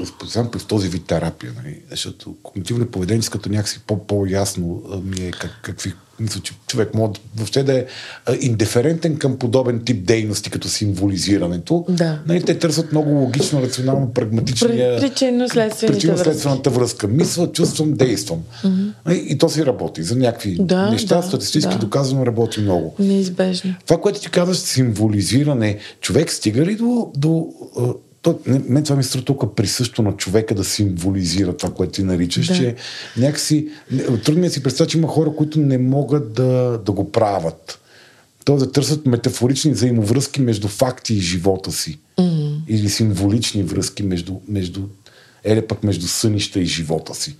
специално при този вид терапия, нали? защото когнитивно-поведенческата някакси по-ясно ми е как, какви мисля, че човек може въобще да е индиферентен към подобен тип дейности, като символизирането. Да. Нали, те търсят много логично, рационално, прагматичния... Причинно-следствената връзка. Мисля, чувствам, действам. Mm-hmm. И то си работи. За някакви да, неща, да, статистически да. доказано работи много. Неизбежно. Това, което ти казваш, символизиране, човек стига ли до, до то, мен това ми се толкова присъщо на човека да символизира това, което ти наричаш, да. че някакси трудно ми е си представя, че има хора, които не могат да, да го правят. Тоест да търсят метафорични взаимовръзки между факти и живота си. Mm-hmm. Или символични връзки между, между еле пък между сънища и живота си.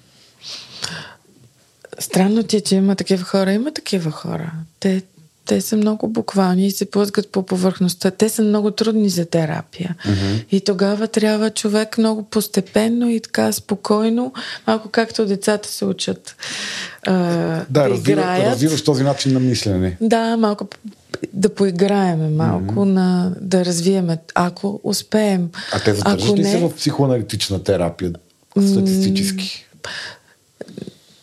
Странно ти е, че има такива хора. Има такива хора. Те Те са много буквални и се плъзгат по повърхността. Те са много трудни за терапия. Mm-hmm. И тогава трябва човек много постепенно и така спокойно, малко както децата се учат а, Да, да развива, играят. развиваш този начин на мислене. Да, малко да поиграеме малко, mm-hmm. на, да развиеме, ако успеем. А те задържат ли не, се в психоаналитична терапия статистически?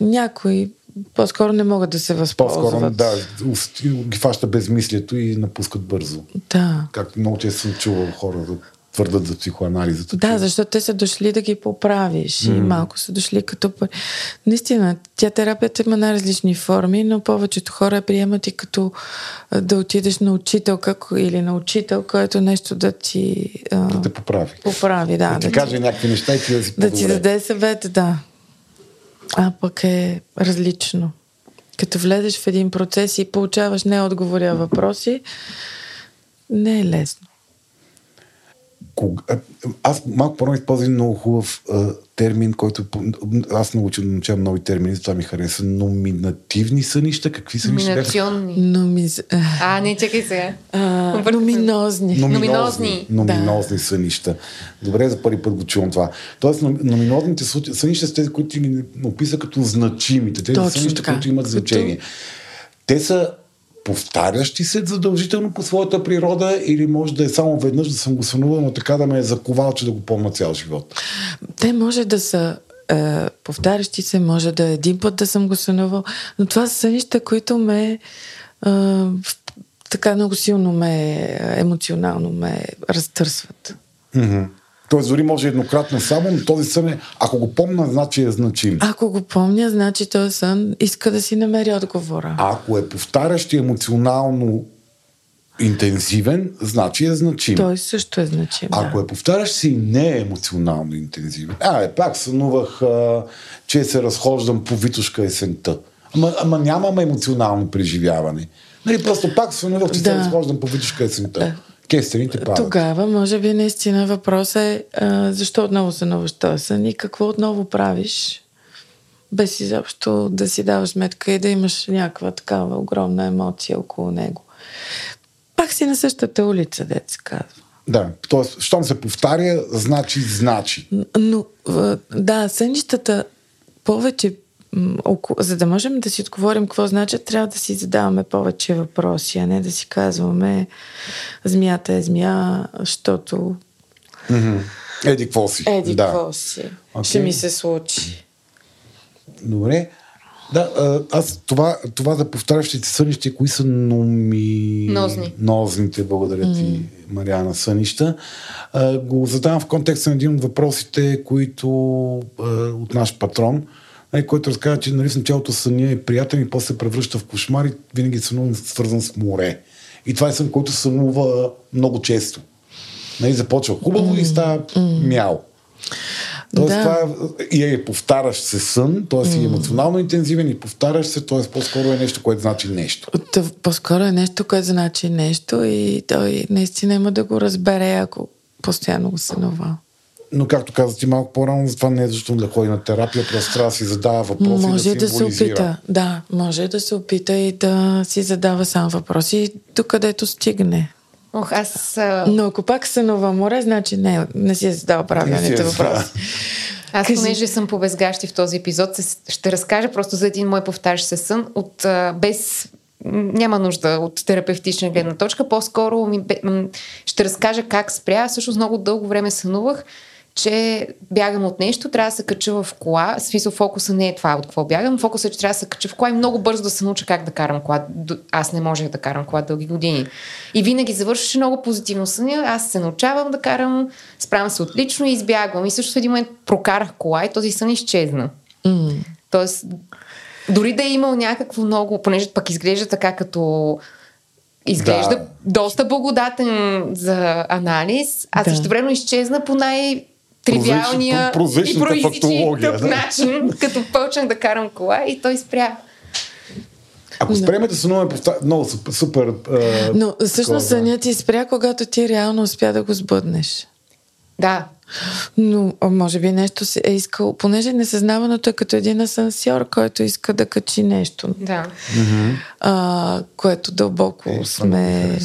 Някои по-скоро не могат да се възползват. По-скоро, да, ги фаща безмислието и напускат бързо. Да. Както много често съм чувал хора да твърдат за психоанализата. Да, че- защото те са дошли да ги поправиш mm. и малко са дошли като... Наистина, тя терапията има най-различни форми, но повечето хора приемат и като да отидеш на учителка или на учител, който нещо да ти а, да те поправи. поправи. Да, Да, ти да, каже някакви неща и ти да си да ти даде съвет, да. А пък е различно. Като влезеш в един процес и получаваш не отговори, въпроси, не е лесно. Кога... Аз малко по-рано използвам много хубав а, термин, който аз научил да научавам нови термини, затова ми хареса. Номинативни сънища. Какви бяха? Номинационни. Но ми... А, не, чакай сега. А, номинозни. Номинозни. Номинозни сънища. Добре, за първи път го чувам това. Тоест, ном- номинозните сънища са тези, които ти ги описа като значимите. Тези Точно сънища, така. които имат Като- значение. Те са повтарящи се задължително по своята природа или може да е само веднъж да съм го сънувал, но така да ме е заковал, че да го помня цял живот. Те може да са е, повтарящи се, може да е един път да съм го сънувал, но това са сънища, които ме е, така много силно ме, емоционално ме разтърсват. Mm-hmm. Тоест, дори може еднократно само, но този сън е, ако го помня, значи е значим. Ако го помня, значи този сън иска да си намери отговора. А ако е повтарящ и емоционално интензивен, значи е значим. Той също е значим. Ако да. е повтарящ си не е емоционално интензивен. А, е, пак сънувах, а, че се разхождам по Витушка есента. Ама, ама нямам емоционално преживяване. Нали, просто пак сънувах, че се Да. разхождам по Витушка есента. Кестерите падат. Тогава, може би, наистина въпрос е а, защо отново сънуваш този сън и какво отново правиш, без изобщо да си даваш сметка и да имаш някаква такава огромна емоция около него. Пак си на същата улица, дет се казва. Да, т.е. щом се повтаря, значи значи. Но, да, сънищата повече, за да можем да си отговорим какво значат, трябва да си задаваме повече въпроси, а не да си казваме змията е змия, защото Еди, какво си? Еди, да. какво си? Окей. Ще ми се случи. Добре. Да, аз това, това за повтарящите сънища, кои са номи... Нозни. Нозните, благодаря ти, Мариана, сънища. А, го задавам в контекста на един от въпросите, които а, от наш патрон, който разказва, че нали, в началото съня е приятен и после се превръща в кошмар и винаги сънувам свързан с море. И това е сън, който сънува много често. Нали, започва хубаво и става мял. Тоест, Да. това е, и е повтарящ се сън, т.е. и емоционално интензивен и повтарящ се, т.е. по-скоро е нещо, което значи нещо. Та, по-скоро е нещо, което значи нещо и той наистина има да го разбере, ако постоянно го сънува. Но както каза ти малко по-рано, затова не е защото да ходи на терапия, просто трябва да си задава въпроси може и да, да се опита. Да, може да се опита и да си задава сам въпроси, докъдето стигне. Ох, аз, Но ако пак сънува море, значи не, не си е задал правилните е въпроси. аз Кажи. понеже съм повезгащи в този епизод, се- ще разкажа просто за един мой повтарящ се сън от без няма нужда от терапевтична гледна точка, по-скоро ми, ще разкажа как спря. Всъщност много дълго време сънувах, че бягам от нещо, трябва да се кача в кола. Смисъл фокуса не е това от какво бягам. Фокусът е, че трябва да се кача в кола и много бързо да се науча как да карам кола. Аз не можех да карам кола дълги години. И винаги завършваше много позитивно съня. Аз се научавам да карам, справям се отлично и избягвам. И също в един момент прокарах кола и този сън изчезна. М. Тоест, дори да е имал някакво много, понеже пък изглежда така като изглежда Да. доста благодатен за анализ, а да. също време изчезна по най- тривиалния прозаичната и тъп да. начин, като почнах да карам кола и той спря. Ако спреме да сънуваме повтар... много супер, а, Но всъщност сънят ти спря, когато ти реално успя да го сбъднеш. Да. Но може би нещо си е искал, понеже несъзнаваното е като един асансьор, който иска да качи нещо, Да. а, което дълбоко Е, сме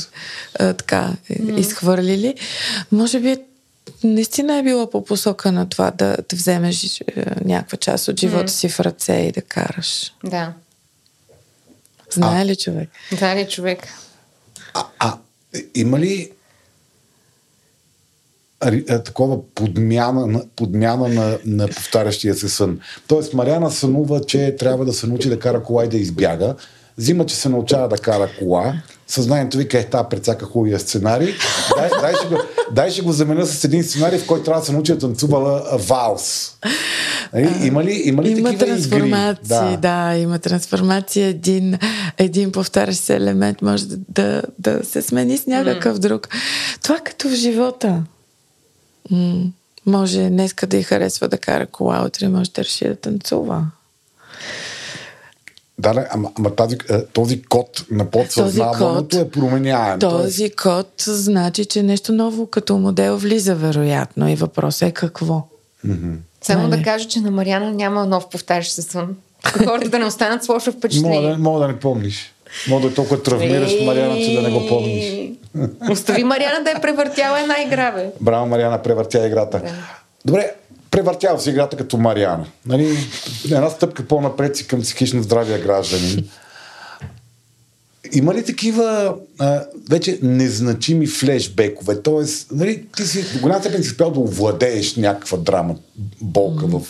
а, така е, изхвърлили. Може би наистина е било по посока на това да, да вземеш е, някаква част от живота си в ръце и да караш. Да. Знае ли човек? Да ли човек? А, а има ли а, такова подмяна, на- подмяна на, на повтарящия се сън? Тоест, Мариана сънува, че трябва да се научи да кара кола и да избяга. Зима, че се научава да кара кола. Съзнанието вика, е, та прецака хубавия сценарий. Дай, дай, ще го, дай ще го заменя с един сценарий, в който трябва да се научи да танцува а, валс. Нали? Има ли, има ли Има такива трансформации, игри? да. има трансформация. Един, един повтарящ се елемент може да, да, да се смени с някакъв mm. друг. Това като в живота. М- може днеска да й харесва да кара кола, утре може да реши да танцува. Да, да, ама, ама тази, е, този код на подсъзнаването е променяем. Този код значи, че нещо ново като модел влиза вероятно и въпросът е какво. Само Нали? да кажа, че на Мариана няма нов повтарящ се сън. Хората да не останат с лошо Мога впечатление. да, мога да не помниш. Мога да е толкова травмираш Мариана, че да не го помниш. Ей, Остави Мариана да е превъртяла една игра, бе. Браво, Мариана, превъртя играта. Добре, превъртява си играта като Мариана. Нали? Една стъпка по-напред си към психично здравия гражданин. Има ли такива а, вече незначими флешбекове? Тоест, нали, ти си до голяма степен си успял да овладееш някаква драма, болка в,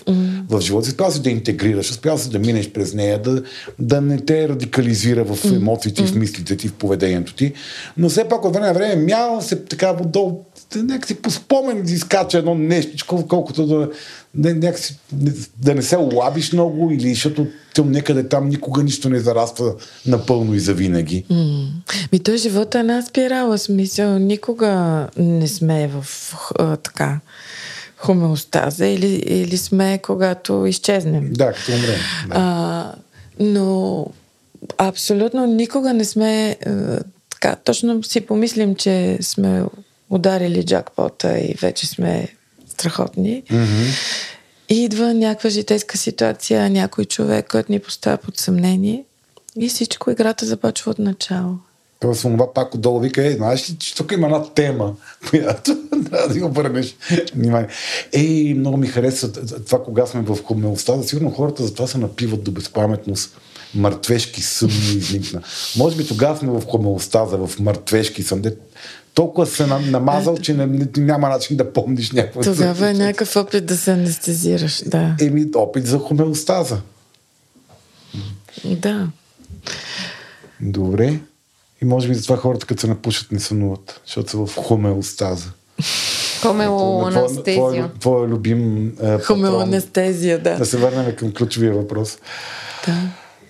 в живота си. Успял си да интегрираш, успял си да минеш през нея, да, да не те радикализира в емоциите, в мислите ти, в поведението ти. Но все пак от време на време мял се така отдолу някакси по спомен да изкача едно нещо, колкото да, не, някакси, да не се лабиш много или защото там някъде там никога нищо не зараства напълно и завинаги. М. Ми той живота е една спирала, смисъл. Никога не сме в а, така хомеостаза или, или сме когато изчезнем. Да, като умрем. Да. А, но абсолютно никога не сме а, така. Точно си помислим, че сме ударили джакпота и вече сме страхотни. Мгм. Идва някаква житейска ситуация, някой човек, който ни поставя под съмнение и всичко играта започва от начало. Тоест, това пак отдолу вика, е, знаеш ли, че тук има една тема, която трябва да я обърнеш внимание. Ей, много ми хареса това, кога сме в хомеостаза. Сигурно хората затова се напиват до безпаметност. Мъртвешки сън ми изникна. Може би тогава сме в хомеостаза, в мъртвешки сън. Де толкова се на- намазал, че не, няма начин да помниш някакво. Тогава е някакъв опит да се анестезираш, да. Еми, опит за хомеостаза. Да. Добре. И може би затова хората, като се напушат, не сънуват, защото са в хомеостаза. На твоя-. Твоя, любим е. Хомеоанестезия, да. Да се върнем към ключовия въпрос. да.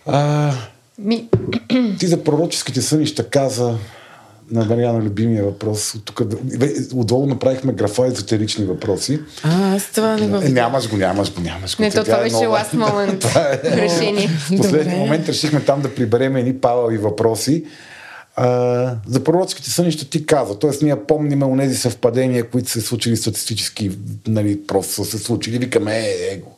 А, Ми, ти за пророческите сънища каза на Мариана любимия въпрос. От Тук, отдолу направихме графа езотерични въпроси. А, аз това не го Е, нямаш го, нямаш го, нямаш го. не, то Сега това е беше нова. last moment е- решение. В последния Добре. момент решихме там да приберем едни палави въпроси. А, за пророческите сънища ти каза. Тоест ние помниме онези съвпадения, които са се случили статистически, нали, просто са се случили. Викаме, е, его.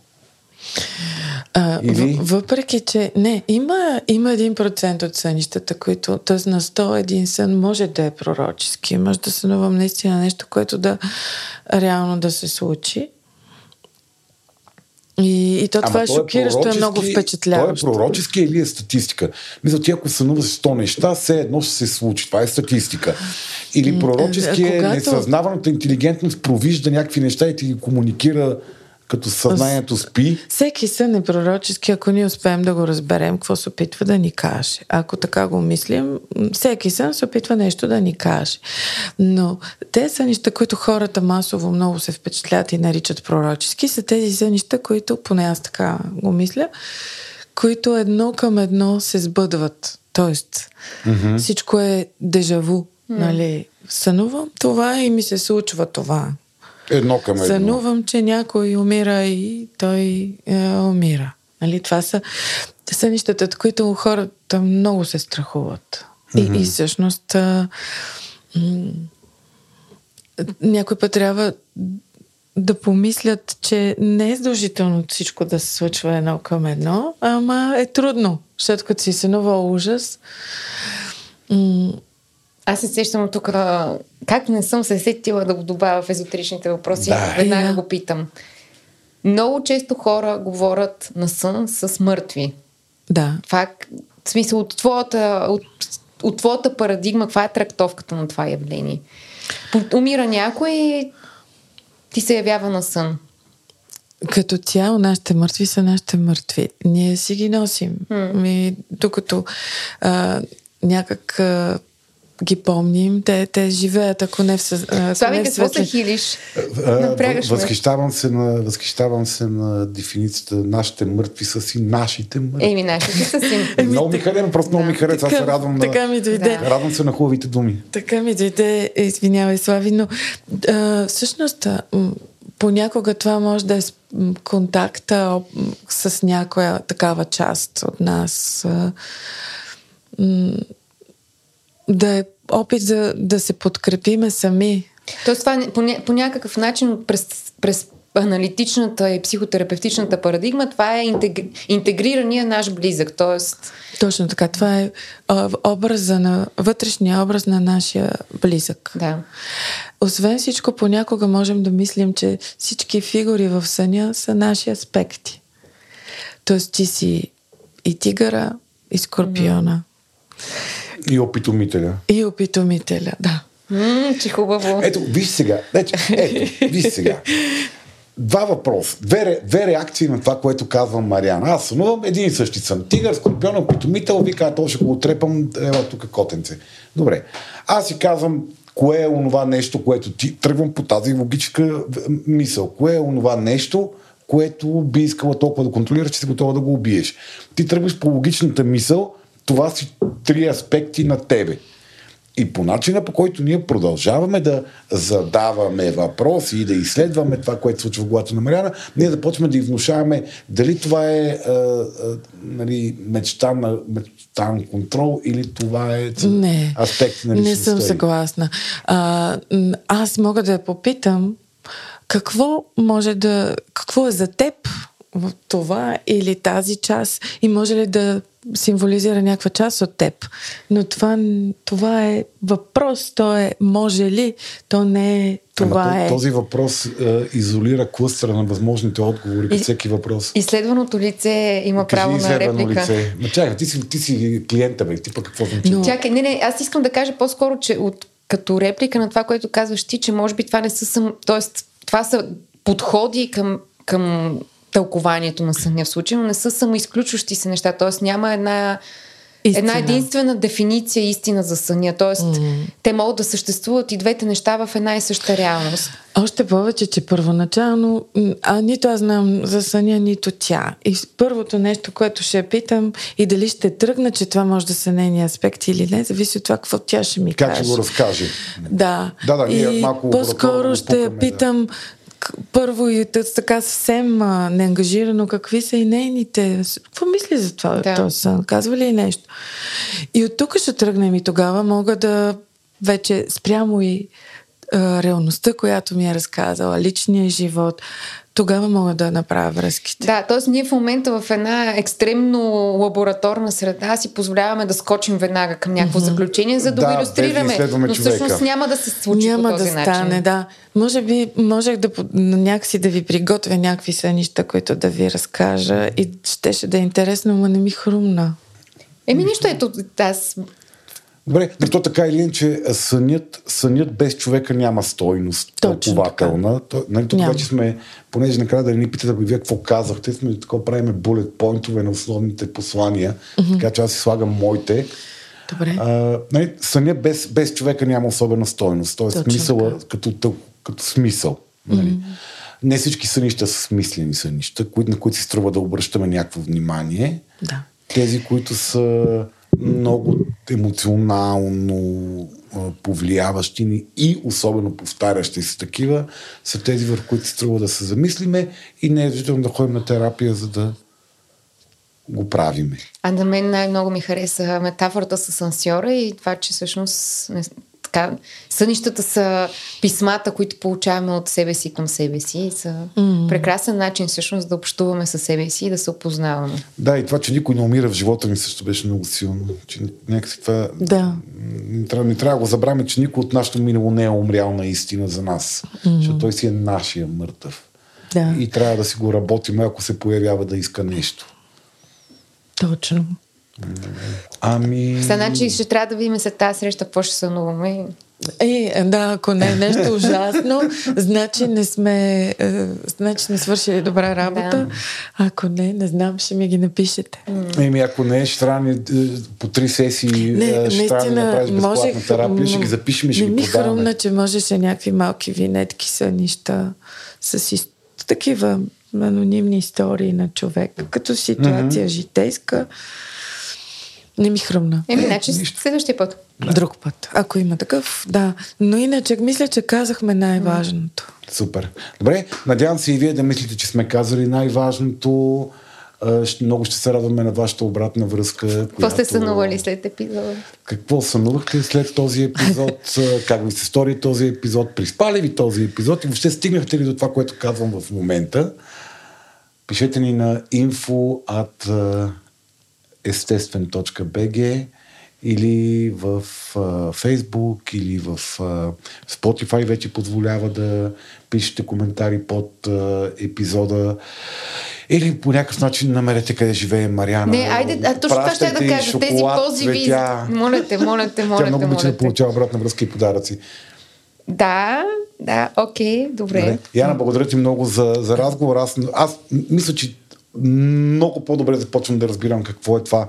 А, Или? въпреки, че не, има, има един процент от сънищата, които, т.е. на 100 един сън може да е пророчески. Може да сънувам наистина нещо, което да реално да се случи. И, и то това е шокиращо, е много впечатляващо. Той е пророчески или е статистика? Мисля, ти ако сънуваш 100 неща, все едно ще се случи. Това е статистика. Или пророчески а е когато- несъзнаваната интелигентност провижда някакви неща и ти ги комуникира като съзнанието спи. Всеки сън е пророчески, ако ние успеем да го разберем, какво се опитва да ни каже. Ако така го мислим, всеки сън се опитва нещо да ни каже. Но те сънища, които хората масово много се впечатлят и наричат пророчески, са тези сънища, които, поне аз така го мисля, които едно към едно се сбъдват. Тоест, mm-hmm. всичко е дежаву. Нали? Сънувам това и ми се случва това. Едно към едно. Сънувам, че някой умира и той е, умира. Нали, това са сънищата, от които хората много се страхуват. И, и всъщност а, м- някой път трябва да помислят, че не е задължително всичко да се случва едно към едно, ама е трудно, защото като си сънува ужас. М- Аз се сещам тук, как не съм се сетила да го добавя в езотеричните въпроси, Да. веднага Да. го питам. Много често хора говорят на сън с мъртви. да. Това, е- в смисъл, от твоята, от, от твоята парадигма, каква е трактовката на това явление? Умира някой и ти се явява на сън. Като цяло, нашите мъртви са нашите мъртви. Ние си ги носим. Ми, докато а, някак а, ги помним, те, те живеят, ако не в, Слави, не в какво се хилиш? Напрягаш ме. Възхищавам се, на, възхищавам се на дефиницията нашите мъртви са си нашите мъртви. Еми, нашите са си. Е, много ми харесва, просто много ми харесва. Аз се Така- радвам така на, ми дойде. Да. радвам се на хубавите думи. Така ми дойде, извинявай, Слави, но а, всъщност понякога това може да е контакта с някоя такава част от нас. Да е опит за да се подкрепиме сами. Тоест, това не- по, ня- по някакъв начин през, през аналитичната и психотерапевтичната парадигма, това е интегри, интегрирания наш близък. Тоест, Точно така. Това е а, образа на, вътрешния образ на нашия близък. да. Освен всичко, понякога можем да мислим, че всички фигури в съня са наши аспекти. Тоест ти си и тигъра, и скорпиона, И опитомителя. и опитомителя. Да. М, че хубаво. Ето, виж сега. Ето, ето виж сега. Два въпроса. Две, ре- две реакции на това, което казвам Мариана. Аз сънувам, един и същи съм. Тигър, скорпион, опитомител, вика, то ще го отрепам, ела тук котенце. Добре. Аз си казвам, кое е онова нещо, което ти тръгвам по тази логическа мисъл. Кое е онова нещо, което би искала толкова да контролираш, че си готова да го убиеш. Ти тръгваш по логичната мисъл, това си три аспекти на тебе. И по начина, по който ние продължаваме да задаваме въпроси и да изследваме това, което се случва в главата на Мариана, ние започваме да й внушаваме дали това е а, а, нали, мечта, на, мечта на контрол или това е Не. аспект на Не личността съм й. съгласна. А, аз мога да я попитам какво може да. Какво е за теб в това или тази част и може ли да символизира някаква част от теб. Но това, това е въпрос, то е може ли, то не е това Ама е. то- Този въпрос е, изолира клъстъра на възможните отговори към И- всеки въпрос. Изследваното лице има право на реплика. лице. Ма чакай, ти си, ти си клиента, бе. Ти пък какво значи? Но- Чакай, не, не, аз искам да кажа по-скоро, че от, като реплика на това, което казваш ти, че може би това не са сам... Тоест, това са подходи към, към тълкованието на съня в случая, но не са самоизключващи се неща. Тоест, няма една, Истина. една единствена дефиниция истина за съня. Тоест, mm. те могат да съществуват и двете неща в една и съща реалност. Още повече, че първоначално, а нито аз знам за съня, нито тя. И първото нещо, което ще я питам и дали ще тръгна, че това може да са нейни аспекти или не, зависи от това какво тя ще ми Как каже. ще го разкаже? Да. Да, да, ние и малко по-скоро ще я пукаме, да. питам к- първо и така съвсем а, неангажирано какви са и нейните. Какво мисли за това? Да. Да. сън? Казва ли нещо? И от тук ще тръгнем и тогава мога да вече спрямо и а, реалността, която ми е разказала, личния живот, тогава мога да направя връзките. Да, т.е. ние в момента в една екстремно лабораторна среда си позволяваме да скочим веднага към някакво mm-hmm. заключение, за да, Да, го иллюстрираме. но всъщност човека. няма да се случи Няма по този да начин. стане, да. Може би можех да някакси да ви приготвя някакви сънища, които да ви разкажа и щеше да е интересно, но не ми хрумна. Еми нищо, ето аз Добре, но то така или иначе сънят, сънят без човека няма стойност Точно тълкователна. То, нали, тук вече сме, понеже накрая да не ни питате, вие какво казахте, сме такова правиме булет поинтове на основните послания, mm-hmm. така че аз си слагам моите. Добре. А, нали, съня без, без човека няма особена стойност, т.е. Смисъла така. като, тъл- като смисъл. Нали. Mm-hmm. Не всички сънища са смислени сънища, на които си струва да обръщаме някакво внимание. Да. Тези, които са много емоционално повлияващи ни и особено повтарящи се такива, са тези, върху които струва да се замислиме и не е да ходим на терапия, за да го правиме. А на мен най-много ми хареса метафората с ансьора и това, че всъщност така, сънищата са писмата, които получаваме от себе си към себе си. И са М. прекрасен начин всъщност да общуваме със себе си и да се опознаваме. Да, и това, че никой не умира в живота ми също беше много силно. Че някакси това... Да. Не трябва, не трябва да го забравяме, че никой от нашето минало не е умрял наистина за нас. Защото той си е нашия мъртъв. Да. И трябва да си го работим, ако се появява да иска нещо. Точно. Ами... Сега, значи, ще трябва да видим след тази среща какво ще сънуваме. Е, да, ако не е нещо ужасно, значи не сме, е, значи сме свършили добра работа. Да. Ако не, не знам, ще ми ги напишете. Еми, ако не, ще трябва ни, е, по три сесии, Не, е, ще трябва да наистина, направиш безплатна можех... терапия, ще ги запишем и ще не ги ми продаваме. хрумна, че можеше някакви малки винетки са нища с такива анонимни истории на човек, като ситуация житейска. Не ми хрумна. Еми, значи следващия път. Друг път, ако има такъв, да. Но иначе, мисля, че казахме най-важното. Супер. Добре, надявам се и вие да мислите, че сме казали най-важното. Много ще се радваме на вашата обратна връзка. Какво сте сънували след епизода? Какво сънувахте след този епизод? Как ви се стори този епизод? Приспали ви този епизод? И въобще стигнахте ли до това, което казвам в момента? Пишете ни на info at естествен.bg или в а, Facebook, или в а, Spotify вече позволява да пишете коментари под а, епизода. Или по някакъв начин намерете къде живее Мариана. Не, айде, а точно това ще да кажа. Тези позиви. цветя. Моля те, моля те, Тя моля те, много обича да получава обратна връзка и подаръци. Да, да, окей, добре. Добре. Яна, благодаря ти много за, за разговор. Аз, аз мисля, че много по-добре започвам да разбирам какво е това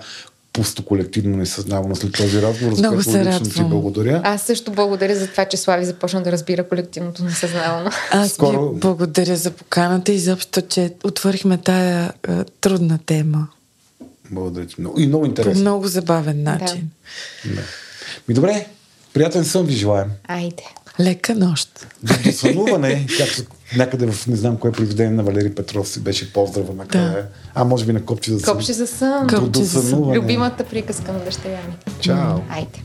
пусто колективно несъзнавано след този разговор, за Много което се лично ти радвам. благодаря. Аз също благодаря за това, че Слави започна да разбира колективното несъзнавано. Аз Скоро- ви благодаря за поканата и заобщо, че отворихме тая е, трудна тема. Благодаря ти много. И много По интересно. много забавен начин. Да. Ми добре, приятен сън ви желаем. Айде. Лека нощ. До, сънуване, както някъде в не знам кое произведение на Валери Петров си беше поздрава накрая. Да. А може би на копче за сън. Копче за сън. До, до Копче за сън. сънуване. Любимата приказка на дъщеря ми. Чао. Айде.